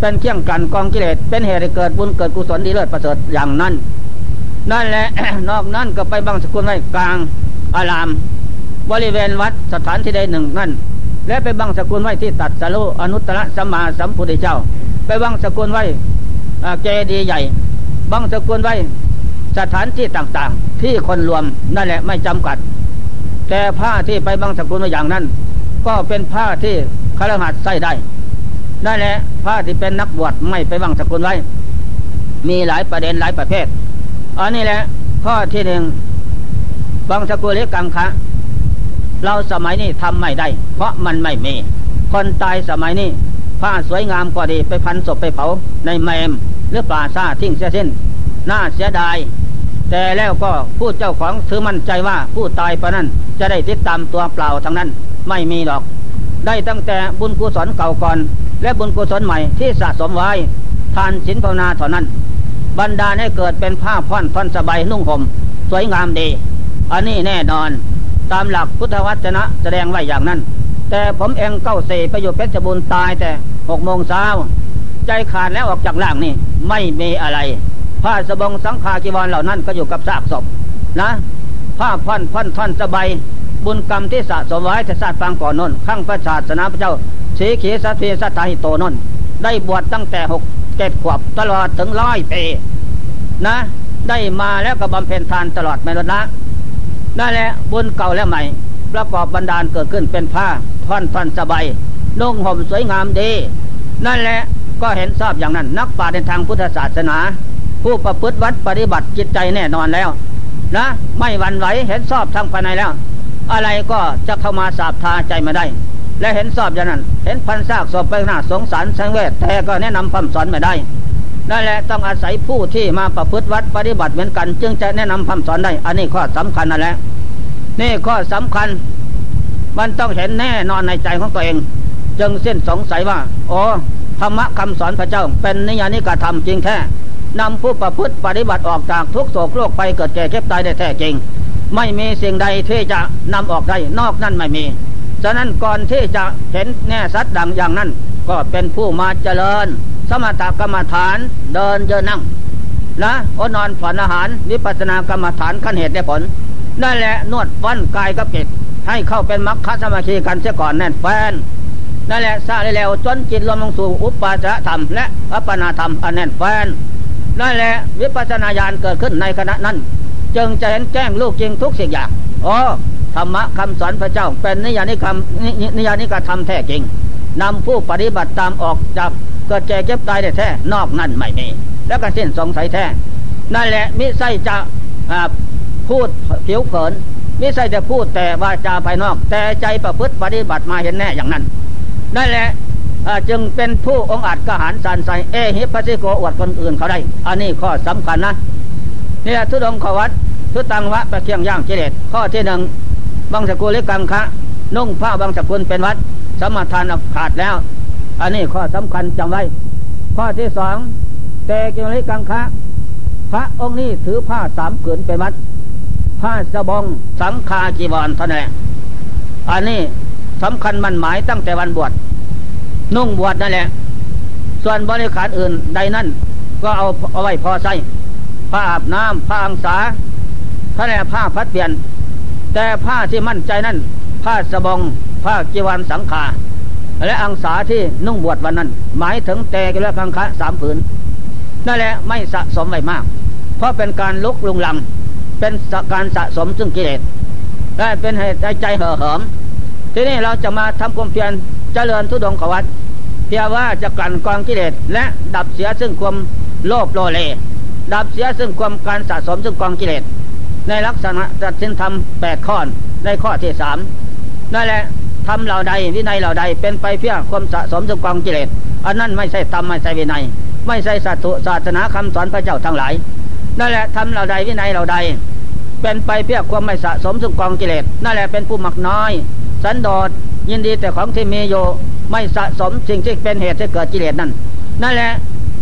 B: เป็นเครื่องกันกองกิเลสเป็นเหตุให้เกิดบุญเกิดกุศลดีเลิศประเสริฐอย่างนั้น นั่นแหละ นอกนั้นก็ไปบังสกุลไว้กลางอาราม บริเวณวัดสถานที่ใดหนึ่งนั่น และไปบังสกุลไว้ที่ตัดสโลอนุตตรสัมมาสัมพุทธเจ้า ไปบังสกุลไว้เจดีย์ใหญ่ บังสกุลไว้สถานที่ต่างๆ ที่คนรวมนั่นแหละไม่จำกัด แต่ผ้าที่ไปบังสกุลไว้อย่างนั้น ก็เป็นผ้าที่คารหัสใส่ได้ นั่นแหละผ้าที่เป็นนักบวชไม่ไปบังสกุลไว้ มีหลายประเด็นหลายประเภท อันนี้แหละ ข้อที่หนึ่งบังสกุลเล็กกังคะเราสมัยนี้ทำไม่ได้ เพราะมันไม่มี คนตายสมัยนี้ผ้าสวยงามกว่าดีไปพันศพไปเผาในแมมหรือป่าซาทิ้งเสียสิ้นน่าเสียดาย แต่แล้วก็ผู้เจ้าของถือมั่นใจว่าผู้ตายปะนั้นจะได้ติดตามตัวเปล่าทั้งนั้น ไม่มีหรอก ได้ตั้งแต่บุญกุศลเก่าก่อน และบุญกุศลใหม่ที่สะสมไว้ทานศีลภาวนาเท่านั้น บรรดาให้เกิดเป็นผ้าพ่อนท่อนสบายนุ่งห่มสวยงามดี อันนี้แน่นอน ตามหลักพุทธวจนะแสดงไว้อย่างนั้น แต่ผมเองเก้าเสไปอยู่เพชรบุญตายแต่หกโมงเช้า ใจขาดแล้วออกจากร่างนี่ไม่มีอะไร ผ้าสบงสังขากีวรเหล่านั้นก็อยู่กับซากศพนะ ผ้าพันพันท่อนสบายบุญกรรมที่สะสมไว้แต่ศาสตร์ฟังก่อนนนข้างพระศาสนาพระเจ้า สีขีสเทสัตหิโตนนได้บวชตั้งแต่หกเจ็ดขวบตลอดถึงร้อยปีนะ ได้มาแล้วก็บำเพ็ญทานตลอดไม่ลดละนั่นแหละบุญเก่าและใหม่ ประกอบบรรดาลเกิดขึ้นเป็นผ้าท่อนท่อนสบายนุ่งห่มสวยงามดี นั่นแหละก็เห็นทราบอย่างนั้น นักปราชญ์ในทางพุทธศาสนา ผู้ประพฤติวัดปฏิบัติจิตใจแน่นอนแล้ว นะ ไม่หวั่นไหวเห็นชอบทางภายในแล้ว อะไรก็จะเข้ามาสาบทาใจมาได้ และเห็นชอบอย่างนั้น เห็นพันซากศพไปหน้าสงสารสังเวชแต่ก็แนะนำคำสอนไม่ได้นั่นแหละต้องอาศัยผู้ที่มาประพฤติวัดปฏิบัติเหมือนกัน จึงจะแนะนำคำสอนได้ อันนี้ข้อสำคัญนั่นแหละนี่ข้อสำคัญ มันต้องเห็นแน่นอนในใจของตัวเอง จึงเส้นสงสัยว่าโอ้ธรรมะคำสอนพระเจ้า เป็นนิยานิกรรมจริงแท้นำผู้ประพฤติปฏิบัติออกจากทุกโศกโรคไปเกิดแก่เก็บตายได้แท้จริง ไม่มีสิ่งใดที่จะนำออกได้นอกนั้นไม่มี ฉะนั้นก่อนที่จะเห็นแน่สัตว์ดังอย่างนั้น ก็เป็นผู้มาเจริญ สมถกรรมฐานเดินเยอะนั่งนะอนอนฝันอาหารวิปัสสนากรรมฐานขั้นเหตุได้ผลนั่นแหละนวดฟันกายกับจิตให้เข้าเป็นมรรคสมาธิกันเสียก่อนแน่นแฟนนั่นแหละซาแล้วจนจิตรวมลงสู่อุปาจธรรมและอัปปนาธรรมอันแน่นแฟนนั่นแหละวิปัสสนาญาณเกิดขึ้นในขณะนั้น จึงจะเห็นแจ้งลูกจริงทุกสิ่งอย่างอ๋อ ธรรมะคำสอนพระเจ้า เป็นนิยานิคำนิยานิกธรรมแท้จริงนำผู้ปฏิบัติตามออกจากเกิดแก่เก็บตายได้แท้นอกนั้นไม่มี แล้วก็สิ้นสงสัยแท้นั่นแหละมิใช่จะพูดผิวเผินมิใช่จะพูดแต่วาจาภายนอก แต่ใจประพฤติปฏิบัติมาเห็นแน่อย่างนั้นนั่นแหละจึงเป็นผู้องอาจกหารสานใสเอหิปัสสิโกอวดคนอื่นเขาได้ อันนี้ข้อสำคัญนะเนี่ยทุดงขวัตทุตังวะประเคียงย่างเจเลตข้อที่หนึ่ง บางสกุลเล็กกังคะนุ่งผ้าบางสกุลเป็นวัด สมทานขาดแล้ว อันนี้ข้อสำคัญจำไว้ ข้อที่สองแต่กิเลกังคะพระองค์นี้ถือผ้าสามผืนเป็นวัด ผ้าสบองสังคาจีวรเท่านั้นอันนี้สำคัญมันหมายตั้งแต่วันบวชนุ่งบวชนั่นแหละ ส่วนบริขารอื่นใดนั่นก็เอาเอาไว้พอใส่ผ้าอาบน้ำผ้าอังสาผ้าแหล่ผ้าพัดเปลี่ยน แต่ผ้าที่มั่นใจนั่นผ้าสบองผ้าจีวรสังขาและอังสาที่นุ่งบวชวันนั้น หมายถึงแต่กิเลกังคะสามผืนนั่นแหละไม่สะสมไว้มาก เพราะเป็นการลุกลุงลัง เป็นการสะสมซึ่งกิเลสและเป็นเหตุใจเห่อเหิมทีนี้เราจะมาทำความเพียรเจริญทุดงขวัตเพียงว่าจะกลั่นกองกิเลสและดับเสียซึ่งความโลภโลเล ดับเสียซึ่งความการสะสมซึ่งกองกิเลส ในลักษณะตัดสินธรรมแปดข้อในข้อที่สามนั่นแหละทำเหล่าใดวินัยเหล่าใดเป็นไปเพื่อความสะสมซึ่งกองกิเลสอันนั้นไม่ใช่ธรรมไม่ใช่วินัย ไม่ใช่สัตว์ศาสนาคำสอนพระเจ้าทั้งหลายนั่นแหละทำเหล่าใดวินัยเหล่าใด เป็นไปเพื่อความไม่สะสมซึ่งกองกิเลสนั่นแหละเป็นผู้มักน้อย สันโดษยินดีแต่ของที่มีอยู่ไม่สะสมสิ่งที่เป็นเหตุให้เกิดกิเลสนั่นนั่นแหละ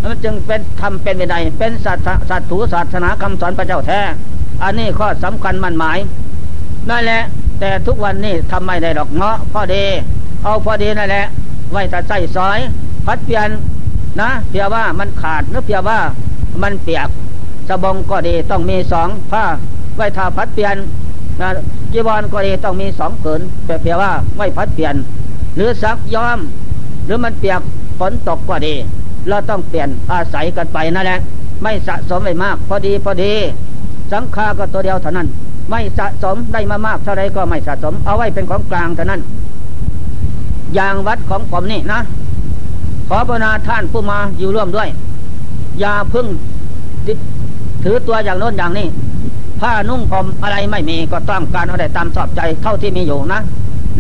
B: มันจึงเป็นทำเป็นวินัยเป็นสัตสัตถูศาสนาคำสอนพระเจ้าแท้ อันนี้ข้อสำคัญมันหมายนั่นแหละ แต่ทุกวันนี้ทำไม่ได้ดอกเงาะพอดี เอาพอดีนั่นแหละ ไว้แต่ใส่ซอย พัดเปลี่ยนนะเพียว่ามันขาดหรือเพียว่ามันเปียกสบงก็ดีต้องมีสองผ้าไว้ทาพัดเปลี่ยนนะจีวรก็ดีต้องมีสองผืนเพียว่าไว้พัดเปลี่ยน หรือซักย้อม หรือมันเปียกฝนตกก็ดี เราต้องเปลี่ยนอาศัยกันไปนั่นแหละ ไม่สะสมไปมาก พอดีพอดี สังฆาก็ตัวเดียวเท่านั้น ไม่สะสมได้มามากเท่าไรก็ไม่สะสม เอาไว้เป็นของกลางเท่านั้น อย่างวัดของผมนี่นะ ขอพนาท่านผู้มาอยู่ร่วมด้วย อย่าพึ่งถือตัวอย่างโน้นอย่างนี้ ผ้านุ่งผมอะไรไม่มีก็ต้องการอาได้ตามสอบใจเท่าที่มีอยู่นะ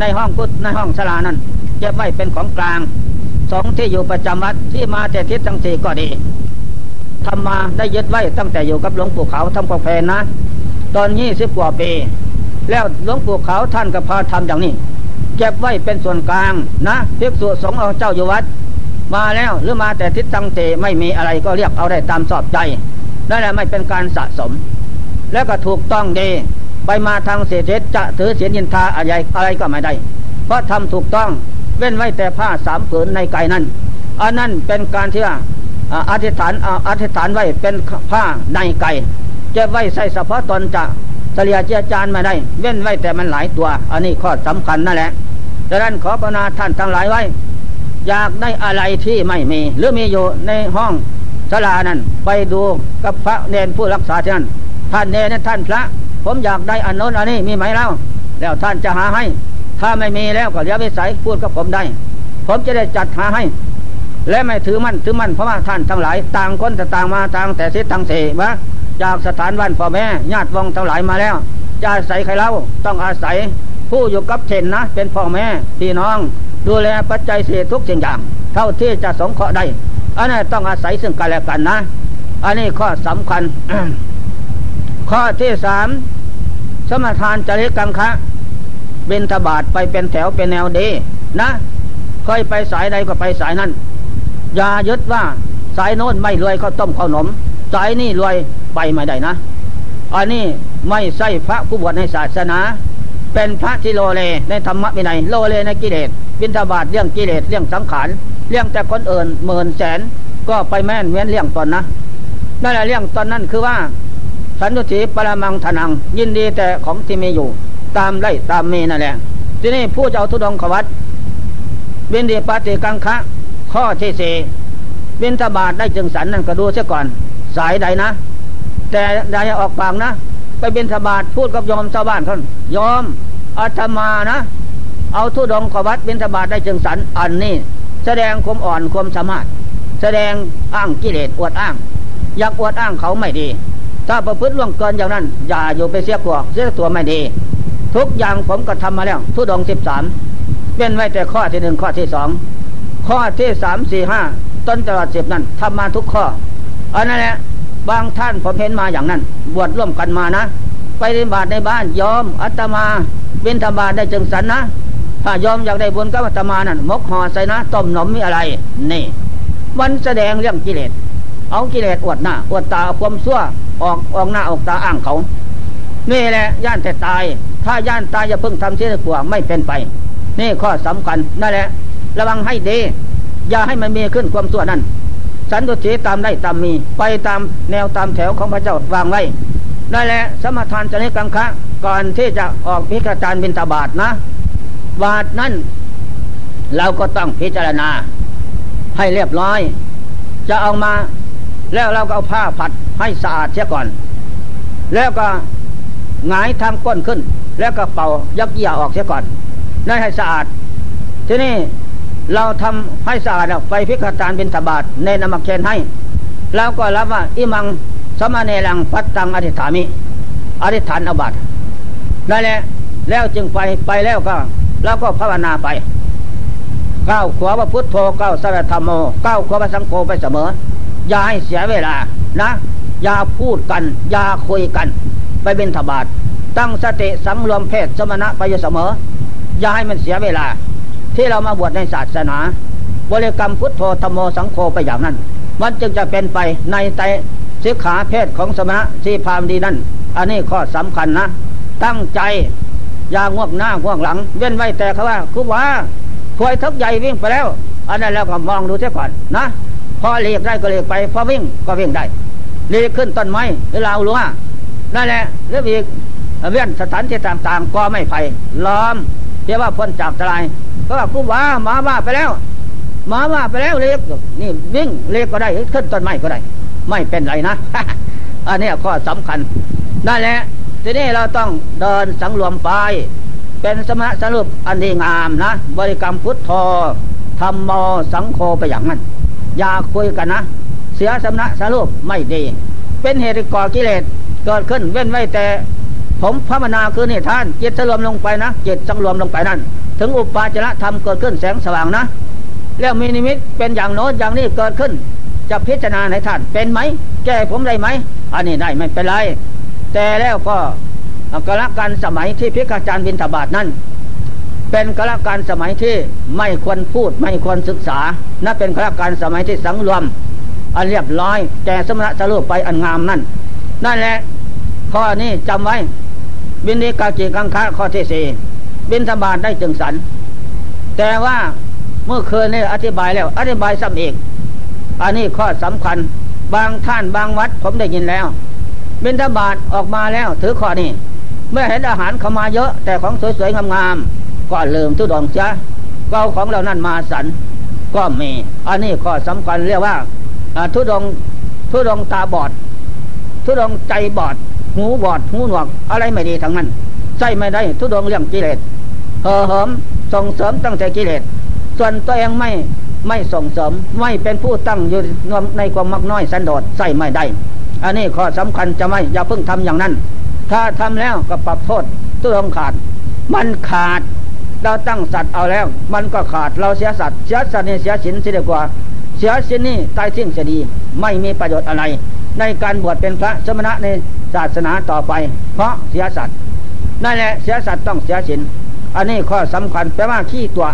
B: ในห้องกุศในห้องสลานั้นเก็บไว้เป็นของกลาง สองที่อยู่ประจำวัดที่มาแต่ทิศทั้งสี่ก็ดี ทำมาได้ยึดไว้ตั้งแต่อยู่กับหลวงปู่เขาทำกาแฟนะ ตอนยี่สิบกว่าปี แล้วหลวงปู่เขาท่านก็พาทำอย่างนี้ เก็บไว้เป็นส่วนกลางนะภิกษุสงฆ์เอาเจ้าอยู่วัด มาแล้วหรือมาแต่ทิศตั้งเตไม่มีอะไรก็เรียกเอาได้ตามสอบใจนั่นแหละไม่เป็นการสะสม แล้วก็ถูกต้องดีไปมาทางเศรษฐจะถือเสียนินทาอะไรอะไรก็ไม่ได้ เพราะทำถูกต้องเว้นไว้แต่ผ้าสามผืนในไก่นั้นอันนั้นเป็นการที่ว่า อธิษฐานอธิษฐานไว้เป็นผ้าในไก่จะไว้ใส่เฉพาะตนจะเสลียเจียจานไม่ได้ เว้นไว้แต่มันหลายตัว อันนี้ข้อสำคัญนั่นแหละดังนั้นขอปนาท่านทั้งหลายไว้ อยากได้อะไรที่ไม่มี หรือมีอยู่ในห้องศาลานั้น ไปดูกับพระเนนผู้รักษาที่นั่นท่านเนนท่านพระ ผมอยากได้อันโน้นอันนี้มีไหมเล่าแล้วท่านจะหาให้ ถ้าไม่มีแล้วก็เดี๋ยววิสัยพูดกับผมได้ ผมจะได้จัดหาให้ และไม่ถือมั่นถือมั่นเพราะว่าท่านทั้งหลายต่างคนต่างมาต่างแต่เสียทั้งเสวะจากสถานวันพ่อแม่ญาติวงทั้งหลายมาแล้ว จะอาศัยใครเล่าต้องอาศัยผู้อยู่กับเชนนะ เป็นพ่อแม่พี่น้อง ดูแลปัจจัยเสียทุกสิ่งอย่าง เท่าที่จะสงเคราะห์ได้อันนี้ต้องอาศัยซึ่งกันและกันนะ อันนี้ข้อสำคัญ ข้อที่สามสมทานจริกังคะเบนทบาทไปเป็นแถวเป็นแนวดีนะเคยไปสายใดก็ไปสายนั้น อย่ายึดว่าสายโน้นไม่รวยเขาต้มข้าวนมสายนี่รวยไปไม่ได้นะ อันนี้ไม่ใช่พระผู้บวชในศาสนา เป็นพระที่โลเลในธรรมะวินัยโลเลในกิเลสบินทบาทเรื่องกิเลสเรื่องสังขารเลี้ยงแต่คนอื่นหมื่นแสนก็ไปแม่นเว้นเลี้ยงตอนนะนั่นแหละเลี้ยงตอนนั้นคือว่าสันตุสีปรมังทนัง ยินดีแต่ของที่มีอยู่ ตามไล่ตามมีนั่นแหละที่นี่ผู้จะเอาทุดงขวัตบินดีปฏิกังคะ ข้อที่สี่บินทบาทได้จึงสันนั่นก็ดูเสียก่อน สายใดนะ แต่ใดออกปากนะ ไปบินทบาทพูดกับยอมชาวบ้านเขายอมอาตมานะ เอาทุดงขวัตบินทบาทได้จึงสันอันนี้แสดงความอ่อนความสามารถ แสดงอ้างกิเลสอวดอ้าง อยากอวดอ้างเขาไม่ดี ถ้าประพฤติล่วงเกินอย่างนั้น อย่าอยู่ไปเสียกลัวเสียตัวไม่ดี ทุกอย่างผมก็ทำมาแล้วทุดงสิบสามเป็นไว้แต่ข้อที่หนึ่งข้อที่สอง ข้อที่สามสี่ห้าต้นตลอดสิบนั้นทำมาทุกข้ออันนั้นแหละบางท่านผมเห็นมาอย่างนั้น บวชร่วมกันมานะ ไปในบาทในบ้านยอมอัตมาเบินธบาได้จึงสันนะ ถ้ายอมอยากได้บุญกับอัตมานั่นมกห่อใส่นะต้มหนมมีอะไร นี่ มันแสดงเรื่องกิเลสเอากิเลสอวดหน้าอวดตาความชั่วออกออกหน้าออกตาอ้างเขานี่แหละย่านแต่ตาย ถ้าย่านตายอย่าเพิ่งทำเสียกว่าไม่เป็นไป นี่ข้อสำคัญนั่นแหละ ระวังให้ดีอย่าให้มันมีขึ้นความชั่วนั้น สันตุถีตามได้ตามมี ไปตามแนวตามแถวของพระเจ้าวางไว้นั่นแหละสมทานจะนิกังคะก่อนที่จะออกพิกาจารบินตาบาทนะ บาทนั้นเราก็ต้องพิจารณา ให้เรียบร้อย จะเอามา แล้วเราก็เอาผ้าผัดให้สะอาดเสียก่อน แล้วก็หงายทางก้นขึ้น แล้วก็เป่ายักเยี่ยออกเสียก่อนนั่นให้สะอาด ทีนี้ เราทำให้สะอาดไปพิกาจารบินตาบาทในนมักเชนให้ แล้วก็รับว่าอิมังสมาเนลังปัตตังอธิษฐามิอธิษฐานอบัตนั่นแหละแล้วจึงไปไปแล้วก็ แล้วก็ภาวนาไปก้าวขวาพระพุทโธก้าวสัรธรรมโมก้าวขวาพระสังโฆไปเสมอ อย่าให้เสียเวลานะ อย่าพูดกัน อย่าคุยกัน ไปเป็นทบาทตั้งสติสังรวมเพศสมณะไปอยู่เสมอ อย่าให้มันเสียเวลา ที่เรามาบวชในศาสนา บริกรรมพุทโธธรรมโมสังโฆไปอย่างนั้น มันจึงจะเป็นไปในใจสิกขาเพศของสมณะที่พามดีนั่น อันนี้ข้อสำคัญนะ ตั้งใจอย่างวกหน้าง่วงหลัง เว้นไว้แต่เขาว่าคือว่าควยทุกใหญ่วิ่งไปแล้ว อันนั้นแล้วก็มองดูเสียก่อนนะ พอเลียกได้ก็เลียกไป พอวิ่งก็วิ่งได้เลียกขึ้นต้นไม้หรือลาวรั้วนั่นแหละเรื่องอีกเวียนสถานที่ต่างๆ ก็ไม่ไผ่ล้อมเรียกว่าพ้นจากตราย ก็ว่ากูว่าหมาว่าไปแล้วหมาว่าไปแล้วเลียกนี่วิ่งเลียกก็ได้ขึ้นต้นไม้ก็ได้ ไม่เป็นไรนะอันนี้ข้อสำคัญนั่นแหละทีนี้เราต้องเดินสังรวมไป เป็นสมณะสรุปอันดีงามนะ บริกรรมพุทโธธรรมโมสังโฆไปอย่างนั้น อย่าคุยกันนะ เสียสมณะสรุปไม่ดี เป็นเหตุก่อกิเลสเกิดขึ้นเว้นไว้แต่ ผมพระมนาคือนี่ท่านจิตสรวมลงไปนะจิตสังรวมลงไปนั่น ถึงอุปาจาระธรรมเกิดขึ้นแสงสว่างนะ แล้วมีนิมิตเป็นอย่างโน้นอย่างนี้เกิดขึ้น จะพิจารณาในท่านเป็นไหม แก้ผมได้ไหม อันนี้ได้ไม่เป็นไร แต่แล้วก็กละการสมัยที่พิกาจารย์บินทบาทนั้น เป็นกละการสมัยที่ไม่ควรพูดไม่ควรศึกษานั่นเป็นกละการสมัยที่สังรวม อันเรียบร้อยแก่สมณะสรุปไปอันงามนั่น นั่นแหละข้อนี้จำไว้บินดีกาจีกังคะข้อที่สี่ บินทบาทได้จึงสัน แต่ว่าเมื่อคืนนี่อธิบายแล้ว อธิบายซ้ำอีกอันนี้ข้อสำคัญ บางท่านบางวัดผมได้ยินแล้วบินทบาทออกมาแล้ว ถือข้อนี้เมื่อเห็นอาหารเข้ามาเยอะ แต่ของสวยๆงามๆก็ลืมทุดองเสียก็เอาของเรานั่นมาสัน ก็มีอันนี้ข้อสำคัญเรียกว่าทุดองทุดองตาบอด ทุดองใจบอด หูบอด หูหนวก อะไรไม่ดีทั้งนั้นใช่ไม่ได้ทุดองเรื่องกิเลส ห่อเหิมส่งเสริมตั้งแต่กิเลสส่วนตัวเองไม่ไม่ส่งเสริมไม่เป็นผู้ตั้งอยู่ในความมักน้อยสันโดษใส่ไม่ได้ อันนี้ข้อสำคัญจะไม่อย่าเพิ่งทำอย่างนั้น ถ้าทำแล้วก็ปรับโทษทุดงขาด มันขาดเราตั้งสัตว์เอาแล้ว มันก็ขาดเราเสียสัตว์เสียสัตว์นี่เสียสินเสียดีกว่า เสียสินนี่ตายทิ้งเสียดี ไม่มีประโยชน์อะไร ในการบวชเป็นพระสมณะในศาสนาต่อไป เพราะเสียสัตว์นั่นแหละเสียสัตว์ต้องเสียสิน อันนี้ข้อสำคัญแปลว่าขี้ตัว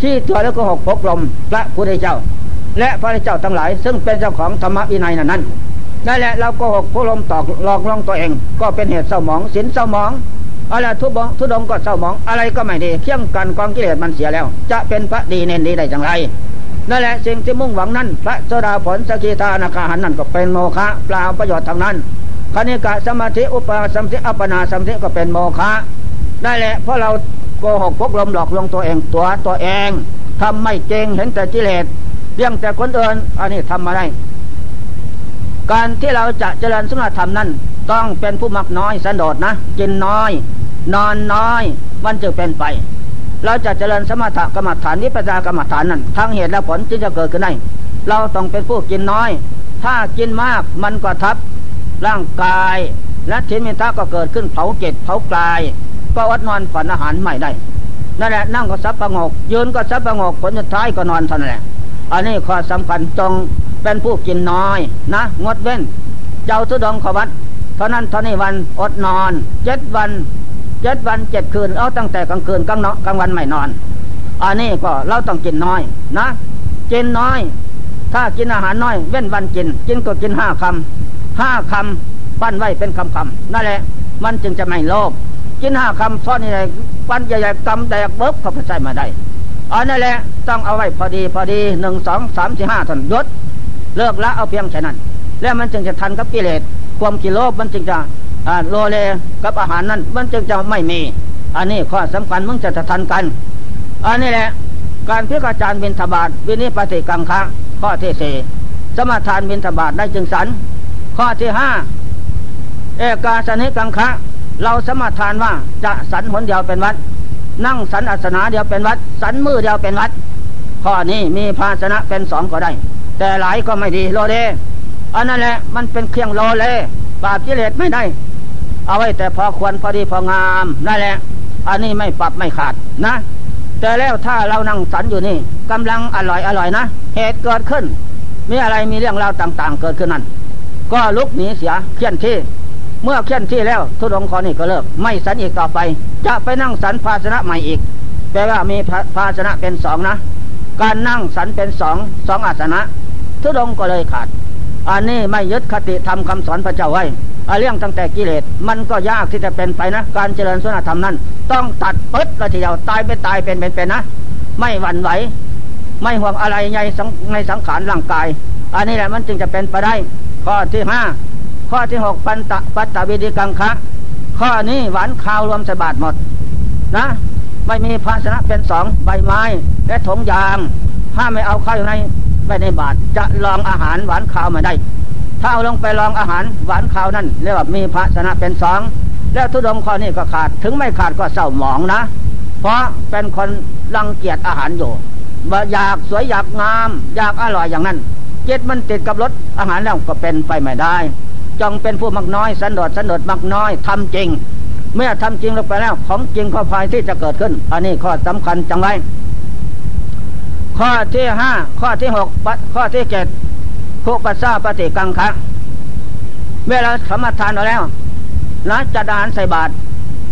B: ขี้ตัวแล้วก็หกพกลมพระพุทธเจ้า และพระเจ้าทั้งหลาย ซึ่งเป็นเจ้าของธรรมวินัยนั้นนั่นแหละเราโกหกพกลมตอกหลอกลวงตัวเอง ก็เป็นเหตุเศร้าหมองสินเศร้าหมองอะไรทุบงทุดงก็เศร้าหมองอะไรก็ไม่ดีเที่ยงกันกองกิเลสมันเสียแล้ว จะเป็นพระดีเน้นดีได้อย่างไรนั่นแหละสิ่งที่มุ่งหวังนั้น พระโสดาผลสกิทานาคาหันนั่นก็เป็นโมฆะเปล่าประโยชน์ทางนั้นคณิกะสมาธิอุปาสมธิอัปปนาสมธิก็เป็นโมฆะได้แหละเพราะเรา โกหกพกลมหลอกลวงตัวเองตัวตัวเองทำไม่เจงเห็นแต่กิเลสเรื่องแต่คนอื่นอันนี้ทำมาได้ การที่เราจะเจริญสมณธรรมนั้น ต้องเป็นผู้มักน้อยสันโดษนะกินน้อย นอนน้อย มันจะเป็นไปเราจะเจริญสมถกรรมฐานวิปัสสนากรรมฐานนั้นทั้งเหตุและผลที่จะเกิดขึ้นได้เราต้องเป็นผู้กินน้อย ถ้ากินมากมันก็ทับร่างกาย และทิมิทะก็เกิดขึ้นเผาเกตเผากาย ก็อดนอนฝันอาหารไม่ได้ นั่นแหละนั่งก็ซับประงก ยืนก็ซับประงกผลสุดท้ายก็นอนเท่านั้นแหละ อันนี้ข้อสำคัญจงเป็นผู้กินน้อยนะ งดเว้น เจ้าทุดงขวัดเท่านั้นเท่านี้วันอดนอนเจ็ดวันเจ็ดวันเจ็ดคืนเอาตั้งแต่กลางคืนกลางเนากลางวันไม่นอน อันนี้ก็เราต้องกินน้อยนะกินน้อย ถ้ากินอาหารน้อย เว้นวันกิน กินก็กินห้าคำห้าคำปั้นไว้เป็นคำคำนั่นแหละ มันจึงจะไม่โลภ กินห้าคำซ้อนนี่ปันใหญ่ๆกำแดกเบิบเขาพใจมาได้อันนั่นแหละต้องเอาไว้พอดีพอดีหนึ่งสองสามสี่ห้าท่านยศเลิกละเอาเพียงแค่นั้น แล้วมันจึงจะทันกับกิเลสความกิโลบมันจึงจะโลเลกับอาหารนั้น มันจึงจะไม่มี อันนี้ข้อสำคัญมึงจะทันกัน อันนี้แหละ การพิกาจารบินทบาทวินิปฏิกังคะข้อที่สี่สมาทานบินทบาทได้จึงสัน ข้อที่ห้าเอกาสนิกังคะ เราสมาทานว่าจะสันหนเดียวเป็นวัด นั่งสันอัสนาเดียวเป็นวัด สันมือเดียวเป็นวัด ข้อนี้มีภาชนะเป็นสองก็ได้ แต่หลายก็ไม่ดีโลเลอันนั้นแหละมันเป็นเครื่องโลเลปราบกิเลสไม่ได้ เอาไว้แต่พอควรพอดีพองามนั่นแหละ อันนี้ไม่ปรับไม่ขาดนะ แต่แล้วถ้าเรานั่งสันอยู่นี่กำลังอร่อยอร่อยนะ เหตุเกิดขึ้น มีอะไรมีเรื่องราวต่าง ๆ เกิดขึ้นนั่นก็ลุกหนีเสียเขียนที่ เมื่อเขียนที่แล้วทุดงคอนี่ก็เลิก ไม่สันอีกต่อไป จะไปนั่งสันภาชนะใหม่อีกแปลว่ามีภาชนะเป็นสองนะ การนั่งสันเป็นสองสองอาสนะ ทุดงก็เลยขาด อันนี้ไม่ยึดคติธรรมคาสอนพระเจ้าไว้เรื่องตั้งแต่กิเลสมันก็ยากที่จะเป็นไปนะ การเจริญสุนธรรมนั้น ต้องตัดปึ๊ดละทีเดียวตายไปตายเป็นเป็นเป็นนะ ไม่หวั่นไหวไม่ห่วงอะไรในในสังขารร่างกาย อันนี้แหละมันจึงจะเป็นไปได้ ข้อที่ห้า ข้อที่หกปันตะปัตตวิธิกังคะข้อนี้หวานข้าวรวมสบาดหมด นะ ไม่มีภาชนะเป็นสองใบไม้ และถงยาง ถ้าไม่เอาข้าวอยู่ในไปในบาทจะลองอาหารหวานข้าวมาได้ ถ้าเอาลงไปลองอาหารหวานข้าวนั่นเรียกว่ามีภาชนะเป็นสองแล้วทุดงข้อนี้ก็ขาดถึงไม่ขาดก็เศร้าหมองนะ เพราะเป็นคนรังเกียจอาหารอยู่อยากสวยอยากงาม อยากอร่อยอย่างนั้นเจ็ดมันติดกับรสอาหารแล้วก็เป็นไปไม่ได้ จงเป็นผู้มักน้อย สันโดษสันโดษมักน้อยทำจริง เมื่อทำจริงลงไปแล้ว ของจริงข้อภายที่จะเกิดขึ้น อันนี้ข้อสำคัญจังไรข้อที่ห้าข้อที่หกข้อที่เจ็ดภุปัสสาปฏิกังคะเมื่อเราสมทานเอาแล้วนะจัดอาหารใส่บาตร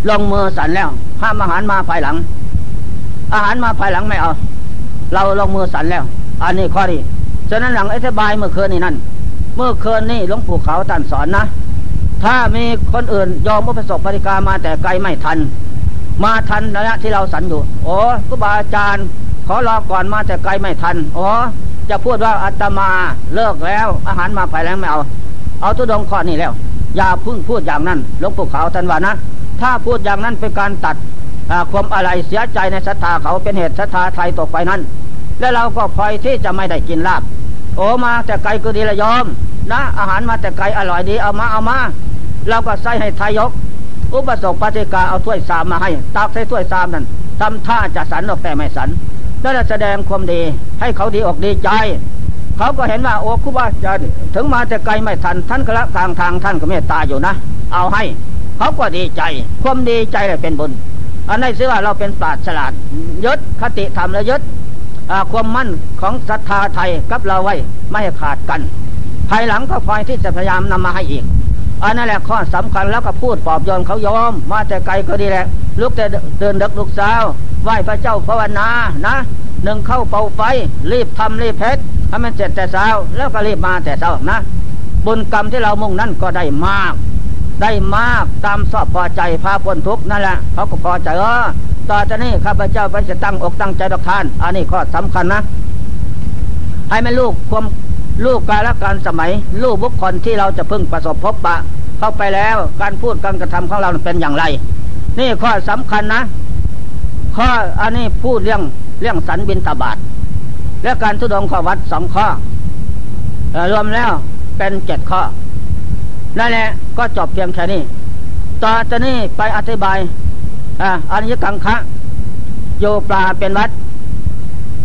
B: ลงมือสันแล้ว ห้ามอาหารมาภายหลัง อาหารมาภายหลังไม่เอา เราลงมือสันแล้ว อันนี้ข้อที่ฉะนั้นหลังอธิบายเมื่อคืนนี้นั่น เมื่อคืนนี้หลวงปู่เขาท่านสอนนะ ถ้ามีคนอื่นยอมอุปสมบริการมาแต่ไกลไม่ทัน มาทันระยะที่เราสันอยู่โอ้ครูบาอาจารย์ขอรอก่อนมาแต่ไกลไม่ทันอ๋อจะพูดว่าอาตมาเลิกแล้ว อาหารมาไปแล้วไม่เอา เอาตุดงข้อนี้แล้ว อย่าพึ่งพูดอย่างนั้นหลวงปู่เขาท่านว่านะถ้าพูดอย่างนั้นเป็นการตัดความอะไรเสียใจในศรัทธาเขาเป็นเหตุศรัทธาไทยตกไปนั้น และเราก็พลอยที่จะไม่ได้กินลาบ โอ้มาแต่ไกลก็ดีละยอม นะ อาหารมาแต่ไกลอร่อยดีเอามาเอามาเราก็ใส่ให้ทายก อุปสมปฏิกาเอาถ้วยสามมาให้ตักใส่ถ้วยสามนั้นทำท่าจะสันออกแต่ไม่สันแล้วแสดงความดีให้เขาดีอกดีใจ เขาก็เห็นว่าโอ้คุบาจารย์ถึงมาแต่ไกลไม่ทันท่านก็ละทางทางท่านก็เมตตาอยู่นะ เอาให้ เขาก็ดีใจ ความดีใจเลยเป็นบุญอันนี้ซื้อว่าเราเป็นปราดฉลาดยศคติธรรมและยศ ความมั่นของศรัทธาไทยกับเราไว้ไม่ให้ขาดกัน ภายหลังก็คอยที่จะพยายามนำมาให้อีกอันนั่นแหละข้อสำคัญแล้วก็พูดปลอบโยนเขายอม มาแต่ไกลก็ดีแหละลุกแต่เดินดึกลุกสาวไหว้พระเจ้าภาวนานะหนึ่งเข้าเป่าไฟ รีบทำรีบเพชรให้มันเสร็จแต่เช้า แล้วก็รีบมาแต่เช้านะ บุญกรรมที่เรามุ่งนั้นก็ได้มาก ได้มากตามสอบพอใจพาพ้นทุกนั่นแหละเขาก็พอใจเออ ต่อจากนี้ข้าพเจ้าไปจะตั้งอกตั้งใจดอกทาน อันนี้ข้อสำคัญนะ ให้แม่ลูกความลูกกาลการสมัย ลูกบุคคลที่เราจะพึ่งประสบพบปะ เข้าไปแล้วการพูดการกระทำของเราเป็นอย่างไร นี่ข้อสำคัญนะ ข้ออันนี้พูดเรื่องเรื่องสันบินตบาทและการทุดงข้อวัดสองข้อรวมแล้วเป็นเจ็ดข้อนั่นแหละก็จบเพียงแค่นี้ ต่อจากนี้ไปอธิบาย อันยกังคะโยปลาเป็นวัด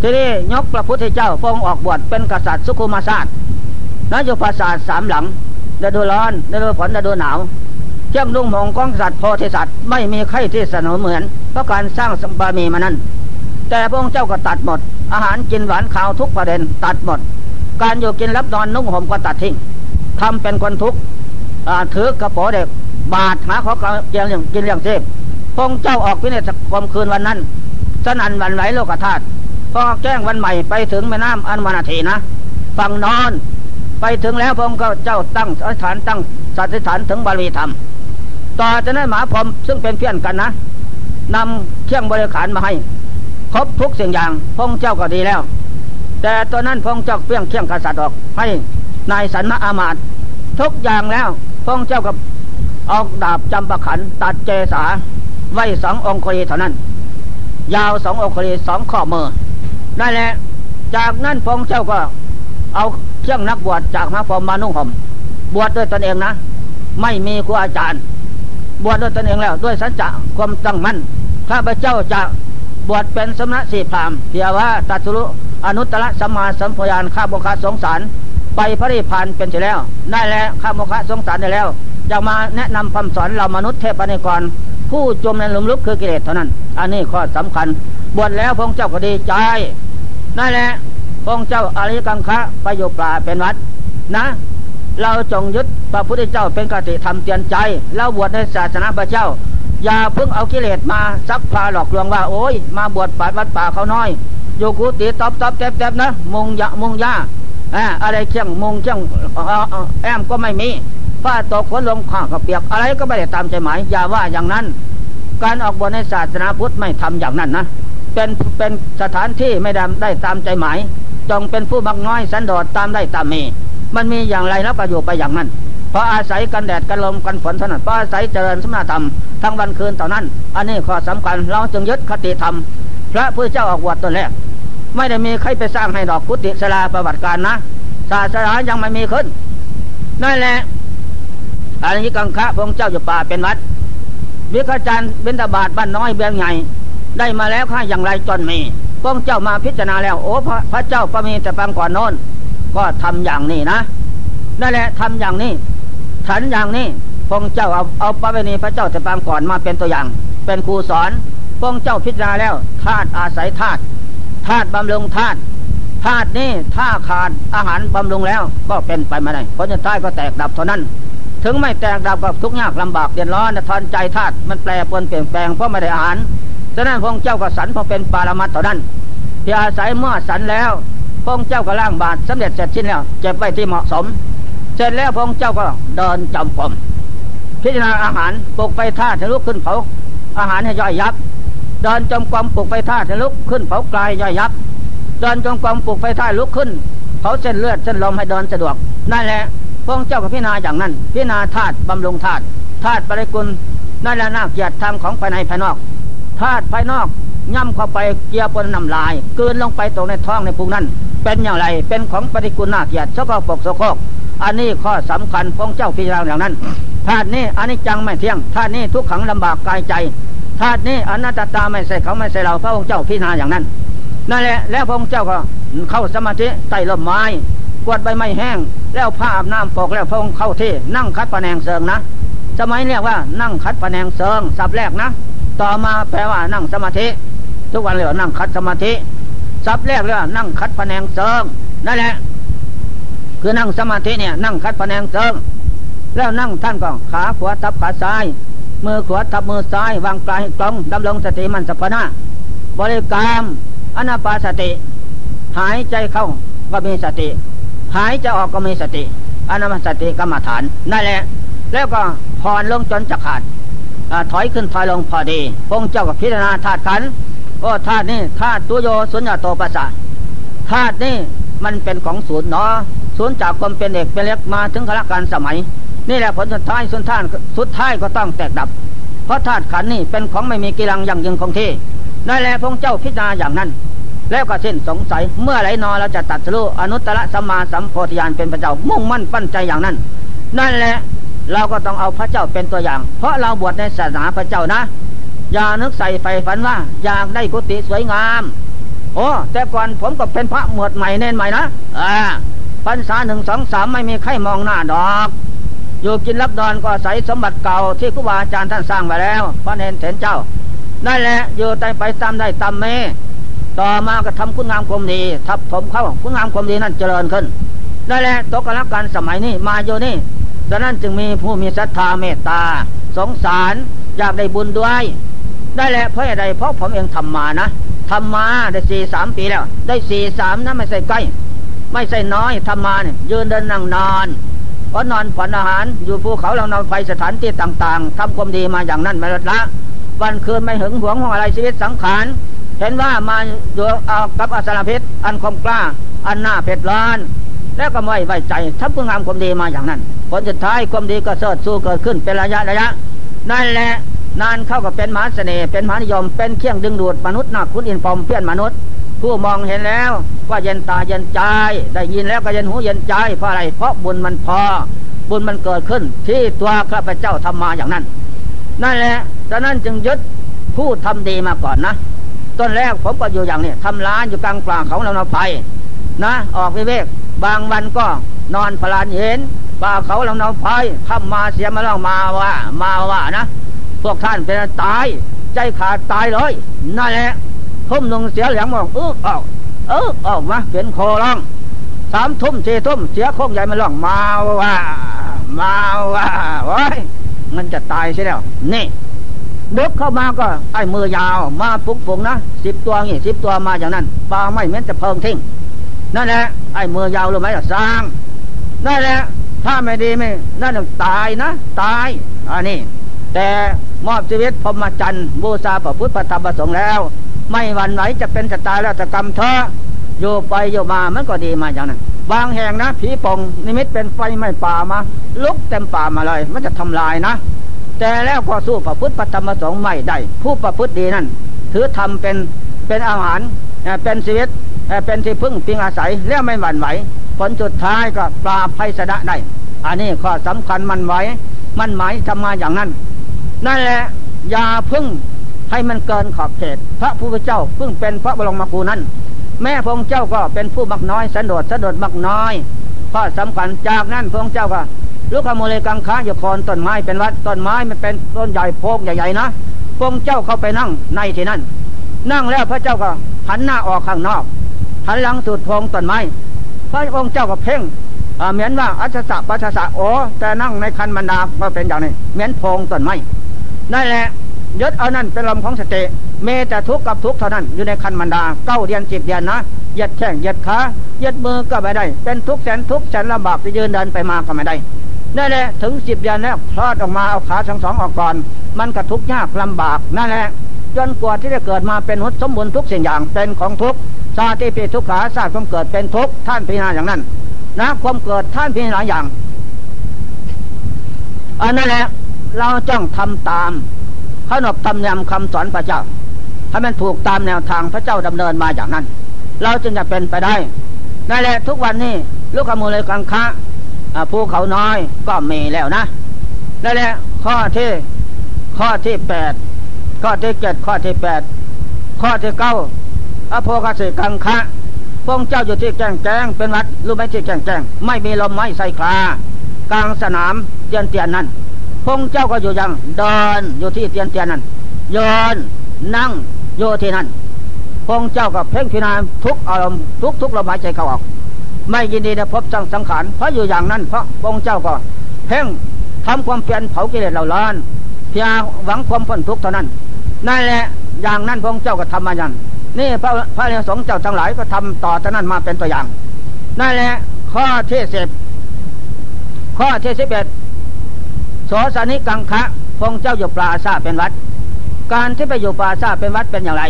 B: ทีนี้ยกพระพุทธเจ้าพงออกบวชเป็นกษัตริย์สุขุมาศาสตร์นโยปราสาทสามหลังฤดูร้อนฤดูฝนฤดูหนาวเชื่อมลุงมองกองสัตว์โพธิสัตว์ไม่มีใครที่สนอเหมือน เพราะการสร้างสมบามีมานั้น แต่พระองค์เจ้าก็ตัดหมด อาหารกินหวานข้าวทุกประเด็นตัดหมด การอยู่กินรับนอนนุ่งห่มก็ตัดทิ้งทำเป็นคนทุกข์ถือกระโปงเด็กบาดหาขอเกี่ยวกินเลี้ยงเทพ พงเจ้าออกพิเนศกรมคืนวันนั้นสนันวันไหวโลกธาตุพอแจ้งวันใหม่ไปถึงแม่น้ำอันมานาทีนะฝั่งนอน ไปถึงแล้วพงก็เจ้าตั้งสถานตั้งสัตฐานถึงบาลีธรรม ต่อจากนั้นหมาพรมซึ่งเป็นเพื่อนกันนะนำเครื่องบริขารมาให้ ครบทุกสิ่งอย่างพระเจ้าก็ดีแล้ว แต่ตอนนั้นพระเจ้าเพี้ยงเครื่องกษัตริย์ออกให้นายสันมาอามาตทุกอย่างแล้วพระเจ้ากับออกดาบจำประขันตัดเจสา ไว้สององคุลีเท่านั้น ยาวสององคุลีสองข้อมือนั่นแหละ จากนั้นพระเจ้าก็ เอาเครื่องนักบวชจากมาพรมมานุ่งห่มบวชด้วยตนเองนะ ไม่มีครูอาจารย์ บวชด้วยตนเองแล้ว ด้วยสัจจะความตั้งมั่นข้าพเจ้าจะบวชเป็นสมณะสีพรามเพียว่าตัตุลุอนุตตรสัมมาสัมพยานข้าบุคาสงสารไปพระนิพพานเป็นเสร็จแล้ว ได้แล้วข้าบุคคาสงสารได้แล้วจะมาแนะนำคำสอนเรามนุษย์เทพนิกร ผู้จมในหลุมลึกคือกิเลสเท่านั้น อันนี้ข้อสำคัญ บวชแล้วพระเจ้าก็ดีใจ นั่นแหละพระเจ้าอริยกังคะไปอยู่ป่าเป็นวัดนะ เราจงยึดพระพุทธเจ้าเป็นกติธรรมเตือนใจเราบวชในศาสนาพระเจ้า อย่าเพิ่งเอากิเลสมาซักพาหลอกลวงว่า โอ้ยมาบวชป่าวัดป่าเขาน้อยอยู่กุฏิตอบตอบแทบแทบนะ มุงยะมุงยาอะไรเชี่ยงมุงเชี่ยงแอมก็ไม่มี ผ้าตกฝนลงข้าก็เปียก อะไรก็ไม่ได้ตามใจหมายอย่าว่าอย่างนั้น การออกบวชในศาสนาพุทธไม่ทำอย่างนั้นนะเป็นเป็นสถานที่ไม่ได้ได้ตามใจหมายจงเป็นผู้มักน้อยสันโดษตามได้ตามมี มันมีอย่างไรแล้วก็อยู่ไปอย่างนั้นเพราะอาศัยกันแดดกันลมกันฝนเท่านั้นเพราะอาศัยเจริญสมณธรรมทั้งวันคืนต่านั้น อันนี้ข้อสำคัญเราจึงยึดคติธรรม พระพุทธเจ้าออกบวดตัวแรกไม่ได้มีใครไปสร้างให้ดอกกุฏิสลาประวัติการนะศาสนายังไม่มีขึ้นนั่นแหละ อันนี้กังคะพระเจ้าอยู่ป่าเป็นวัด วิกาจารย์เบญตบาทบ้านน้อยเบียงใหญ่ได้มาแล้วข้าอย่างไรจนมีพระเจ้ามาพิจารณาแล้ว โอ้พระพระเจ้าก็มีแต่ฟังก่อนโน้นก็ทำอย่างนี้นะนั่นแหละทำอย่างนี้ฉันอย่างนี้พระเจ้าเอาเอาพระเวณีพระเจ้าแต่ฟังก่อนมาเป็นตัวอย่าง เป็นครูสอนพระเจ้าพิจารณาแล้วธาตุอาศัยธาตุธาตุบำรุงธาตุธาตุนี้ถ้าขาดอาหารบำรุงแล้วก็เป็นไปไม่ได้เพราะจะท้ก็แตกดับเท่านั้น ถึงไม่แตกดับก็ทุกยากลำบากเดือดร้อนทอนใจธาตุมันแปรปรวนเปลี่ยนแปลงเพราะไม่ได้อาหารฉะนั้นพระเจ้าก็สันพอเป็นปารมัตเท่านั้นที่อาศัยเมื่อสันแล้วพระเจ้าก็ล่างบาทสำเร็จเสร็จสิ้นแล้วเก็บไว้ที่เหมาะสม เสร็จแล้วพระเจ้าก็เดินจำปมพิจารณาอาหารปลุกไฟท่าทะลุขึ้นเผาอาหารให้ย่อยยับเดินจมกรมปลุกไฟท่าทะลุขึ้นเผากลายย่อยยับเดินจมกรมปลุกไฟท่าลุกขึ้นเผาเส้นเลือดเส้นลมให้เดินสะดวกนั่นแหละ พระเจ้าก็พิจารณาอย่างนั้น พิจารณาธาตุบำรุงธาตุธาตุปริกุลนั่นและนาเกียรติทางของภายในภายนอกธาตุภายนอกย่ำเข้าไปเกียร์ปนน้ำลายเกินลงไปตรงในท้องในพุงนั้น เป็นอย่างไรเป็นของปฏิกูลนาเกียดสกปรกสโครกอันนี้ข้อสำคัญพงเจ้าพิจารณาอย่างนั้นธาตุนี้อันนี้จังไม่เที่ยงธาตุนี้ทุกขังลำบากกายใจธาตุนี้อนัตตาไม่ใส่เขาไม่ใส่เราพระองค์เจ้าพิจารณาอย่างนั้นนั่นแหละแล้วพระองค์เจ้าก็เข้าสมาธิใต้ลมไม้ กวดใบไม้แห้ง แล้วผ้าอาบน้ำปอกแล้วพระองค์เข้าที่นั่งคัดปะแนงเสริงนะสมัยเรียกว่านั่งคัดปะแนงเสริงสับแรกนะ ต่อมาแปลว่านั่งสมาธิ ทุกวันเลยว่านั่งคัดสมาธิซับแรกเลยกว่านั่งคัดพแนงเสริมนั่นแหละคือนั่งสมาธิเนี่ยนั่งคัดพแนงเสริมแล้วนั่งท่านก็ขาขวาทับขาซ้าย มือขวาทับมือซ้ายวางปลายตรงดำรงสติมันสัพนะบริกรรมอนาปาสติ หายใจเข้าก็มีสติ หายใจออกก็มีสติอนามาสติกรรมฐานนั่นแหละ แล้วก็ผ่อนลงจนจะขาดถอยขึ้นถอยลงพอดีพงเจ้ากับพิจารณาธาตุขันก็ธาตุนี้ธาตุตัวโยสุญญาโตปัสสะธาตุนี้มันเป็นของศูนย์เนาะศูนย์จากความเป็นเอกเป็นเล็กมาถึงขณะการสมัย นี่แหละผลสุดท้ายสุดท้ายสุดท้ายก็ต้องแตกดับ เพราะธาตุขันนี่เป็นของไม่มีกิรังอย่างยืนคงที่นั่นแหละพระเจ้าพิจารณาอย่างนั้น แล้วก็สิ้นสงสัยเมื่อไรนอเราจะตัดสู้อนุตตรสัมมาสัมโพธิญาณเป็นพระเจ้ามุ่งมั่นปั้นใจอย่างนั้น นั่นแหละเราก็ต้องเอาพระเจ้าเป็นตัวอย่าง เพราะเราบวชในศาสนาพระเจ้านะ อย่านึกใส่ไฟฝันว่า อยากได้กุฏิสวยงาม โอ้แต่ก่อนผมก็เป็นพระหมวดใหม่เน้นใหม่นะอ่าพรรษาหนึ่งสองสามไม่มีใครมองหน้าดอกอยู่กินรับนอนก็ใส่สมบัติเก่าที่ครูบาอาจารย์ท่านสร้างไว้แล้วพระเนนเถนเจ้านั่นแหละอยู่ไปตามได้ตามเม ต่อมาก็ทำคุณงามความดีทับถมเข้าคุณงามความดีนั่นเจริญขึ้นนั่นแหละตกกันการสมัยนี้มาอยู่นี่ดังนั้นจึงมีผู้มีศรัทธาเมตตา สงสารอยากได้บุญด้วย ได้แหละเพราะอะไรเพราะผมเองทำมานะทำมาได้สี่สามปีแล้ว ได้สี่สามนะไม่ใส่ใกล้ ไม่ใส่น้อยทำมาเนี่ยยืนเดินนั่งนอนเพราะนอนผ่อนอาหารอยู่ภูเขาเรานอนไฟสถานที่ต่าง ๆทำความดีมาอย่างนั้นม่ลดละวันคืนไม่หึงหวงของอะไรชีวิตสังขาร เห็นว่ามาอยู่เอากับอสารพิษ อันคมกล้า อันหน้าเผ็ดร้อน แล้วก็ไม่ไว้ใจทำคุณงามความดีมาอย่างนั้น ผลสุดท้ายความดีก็เสดสู้เกิดขึ้นเป็นระยะระยะ นั่นแหละนานเข้ากับเป็นมหาเสน่ห์เป็นมหานิยมเป็นเครื่องดึงดูดมนุษย์นักคุณอินปอมเพี้ยนมนุษย์ ผู้มองเห็นแล้วว่าเย็นตาเย็นใจ ได้ยินแล้วก็เย็นหูเย็นใจเพราะอะไร เพราะบุญมันพอ บุญมันเกิดขึ้น ที่ตัวข้าพเจ้าทำมาอย่างนั้น นั่นแหละดังนั้นจึงยึดผู้ทำดีมาก่อนนะ ต้นแรกผมก็อยู่อย่างนี้ทำร้านอยู่กลางป่าเขาเราเราไปนะ ออกวิเวก บางวันก็นอนพลานเห็นป่าเขาเราเราไปทำมาเสียมาแล้วมาว่า มาว่านะ พวกท่านเป็นตาย ใจขาดตายเลยนั่นแหละทุ่มลงเสียเหลียงมองเออออกเออออกมาเป็นโคร้องสามทุ่มสี่ทุ่มเสียโค้งใหญ่มาร้องมาว่า มาว่าโอ้ยมันจะตายใช่แล้วนี่ ดึกเข้ามาก็ไอ้มือยาวมาปุกปุงนะสิบตัวนี่สิบตัวมาอย่างนั้นปลาไม่เหม็นจะเพิงทิ้งนั่นแหละไอ้มือยาวรู้ไหมล่ะสร้างนั่นแหละถ้าไม่ดีไม่นั่นตายนะ ตายอันนี้ แต่มอบชีวิตพรมจรรย์บูชาพระพุทธธรรมประสงค์แล้ว ไม่หวั่นไหวจะเป็นจะตายแล้วจะกรรมเธออยู่ไปอยู่มามันก็ดีมาอย่างนั้นบางแห่งนะผีปงนิมิตเป็นไฟไม่ป่ามา ลุกเต็มป่ามาเลย มันจะทำลายนะ แต่แล้วก็สู้ประพฤติปฏิธรรมสงฆ์ไม่ได้ ผู้ประพฤติดีนั่นถือทำเป็นเป็นอาหารเป็นชีวิตเป็นที่พึ่งพิงอาศัยแล้วไม่หวั่นไหวผลสุดท้ายก็ปราบภัยสะได้ อันนี้ข้อสำคัญมันไว้ มันหมายทำมาอย่างนั้น นั่นแหละอย่าพึ่งให้มันเกินขอบเขต พระผู้เจ้าพึ่งเป็นพระบรมครูนั้น แม่พงเจ้าก็เป็นผู้มักน้อยสันโดษสันโดษมักน้อยข้อสำคัญจากนั้นพงเจ้าก็ ลูกขโมเลกังค้าอยู่คอนต้นไม้เป็นวัดต้นไม้มันเป็นต้นใหญ่โพกใหญ่ๆนะพงเจ้าเข้าไปนั่งในที่นั่น นั่งแล้วพระเจ้าก็หันหน้าออกข้างนอกหันหลังสุดพงต้นไม้พระองค์เจ้าก็เพ่งเหมือนว่าอัศสะปัสสะโอแต่นั่งในคันบรรดาก็เป็นอย่างนี้เหมือนพงต้นไม้นั่นแหละยึดเอานั่นเป็นลมของสติเมแต่ทุกข์กับทุกข์เท่านั้นอยู่ในคันบรรดาเก้าเดือนสิบเดือนนะยียดแข้งยียดขายียดมือก็ไม่ได้ เป็นทุกข์แสนทุกข์แสนลำบากจะยืนเดินไปมาก็ไม่ได้ นั่นแหละถึงสิบเดือนแล้วคลอดออกมาเอาขาทั้งสองออกก่อน มันก็ทุกข์ยากลำบากนั่นแหละจนกว่าที่จะเกิดมาเป็นหุสมบูรณ์ทุกสิ่งอย่างเป็นของทุกชาติปีทุกขาศาสตร์ความเกิดเป็นทุกข์ท่านพิจารณาอย่างนั้น นะความเกิดท่านพิจารณาอย่างอันนั่นแหละเราจ้องทำตามขนบธรรมเนียมคำสอนพระเจ้าให้มันถูกตามแนวทางพระเจ้าดำเนินมาอย่างนั้น เราจึงจะเป็นไปได้นั่นแหละทุกวันนี้ลูกขโมยเลยกังคะ ภูเขาน้อยก็มีแล้วนะนั่นแหละข้อที่ข้อที่แปดข้อที่เจ็ดข้อที่แปดข้อที่เก้าอโภคสิกังคะพงเจ้าอยู่ที่แจ้งแจ้งเป็นวัดรู้ไหมที่แจ้งแจ้งไม่มีลมไม้ใส่คลากลางสนามเตียนเตียนนั้นพงเจ้าก็อยู่ยังเดินอยู่ที่เตียนเตียนนั้นยืนนั่งโยที่นั่นพงเจ้าก็เพ่งพิจารณาทุกอารมณ์ทุกทุกลมหายใจเข้าออก ไม่ยินดีในพบจังสังขารเพราะอยู่อย่างนั้นเพราะพระองค์เจ้าก็เพ่งทำความเปลี่ยนเผากิเลสเหล่าล้านเพียงหวังความพ้นทุกข์เท่านั้นนั่นแหละอย่างนั้นพระองค์เจ้าก็ทำมาอย่างนี่พระพระเนสงฆ์เจ้าทั้งหลายก็ทำต่อจากนั้นมาเป็นตัวอย่างนั่นแหละข้อที่สิบข้อที่สิบเอ็ดโสสนิกังคะพงเจ้าอยู่ปราซาเป็นวัด การที่ไปอยู่ปราซาเป็นวัดเป็นอย่างไร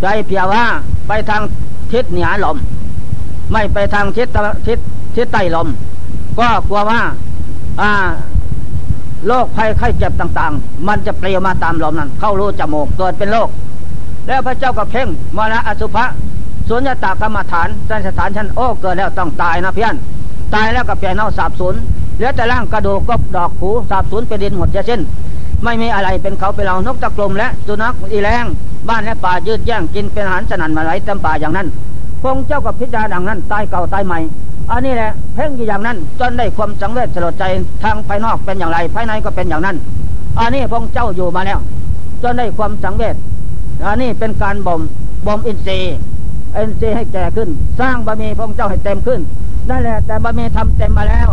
B: ใจเพียว่าไปทางทิศเหนือลม ไม่ไปทางทิศทิศทิศใต้ลม ก็กลัวว่าอ่าโรคภัยไข้เจ็บต่างๆ มันจะเปลี่ยวมาตามลมนั้น เข้ารูจมูกเกิดเป็นโรคแล้วพระเจ้าก็เพ่งมรณะอสุภะสุญญตากรรมฐานสันสถานชั้นโอ้เกิดแล้วต้องตายนะเพี้ยนตายแล้วก็เปลี่ยนเอาสาบสูญเหลือแต่ร่างกระดูกก็ดอกหูสาบสูญเป็นดินหมดจะสิ้นไม่มีอะไรเป็นเขาเป็นเรานกตะกลมและสุนัขอีแรงบ้านและป่ายืดแย่งกินเป็นอาหารสนั่นมาไหลเต็มป่าอย่างนั้น พงเจ้ากับพิจารณาดังนั้นตายเก่าตายใหม่ อันนี้แหละเพ่งอยู่อย่างนั้น จนได้ความสังเวชสลดใจทางภายนอกเป็นอย่างไร ภายในก็เป็นอย่างนั้น อันนี้พงเจ้าอยู่มาแล้ว จนได้ความสังเวชอันนี้เป็นการบ่มบ่มอินทรีย์อินทรีย์ให้แก่ขึ้น สร้างบะมีพงเจ้าให้เต็มขึ้นนั่นแหละแต่บะมีทำเต็มมาแล้ว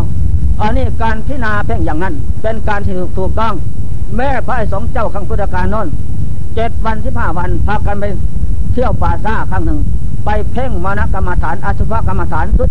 B: อันนี้การพิจารณาเพ่งอย่างนั้น เป็นการที่ถูกต้องแม่พระสงฆ์เจ้าขังพุทธการนนเจ็ดวันสิบห้าวันพากันไป เที่ยวป่าซ่าครั้งหนึ่ง ไปเพ่งมานกรรมฐานอสุภกรรมฐาน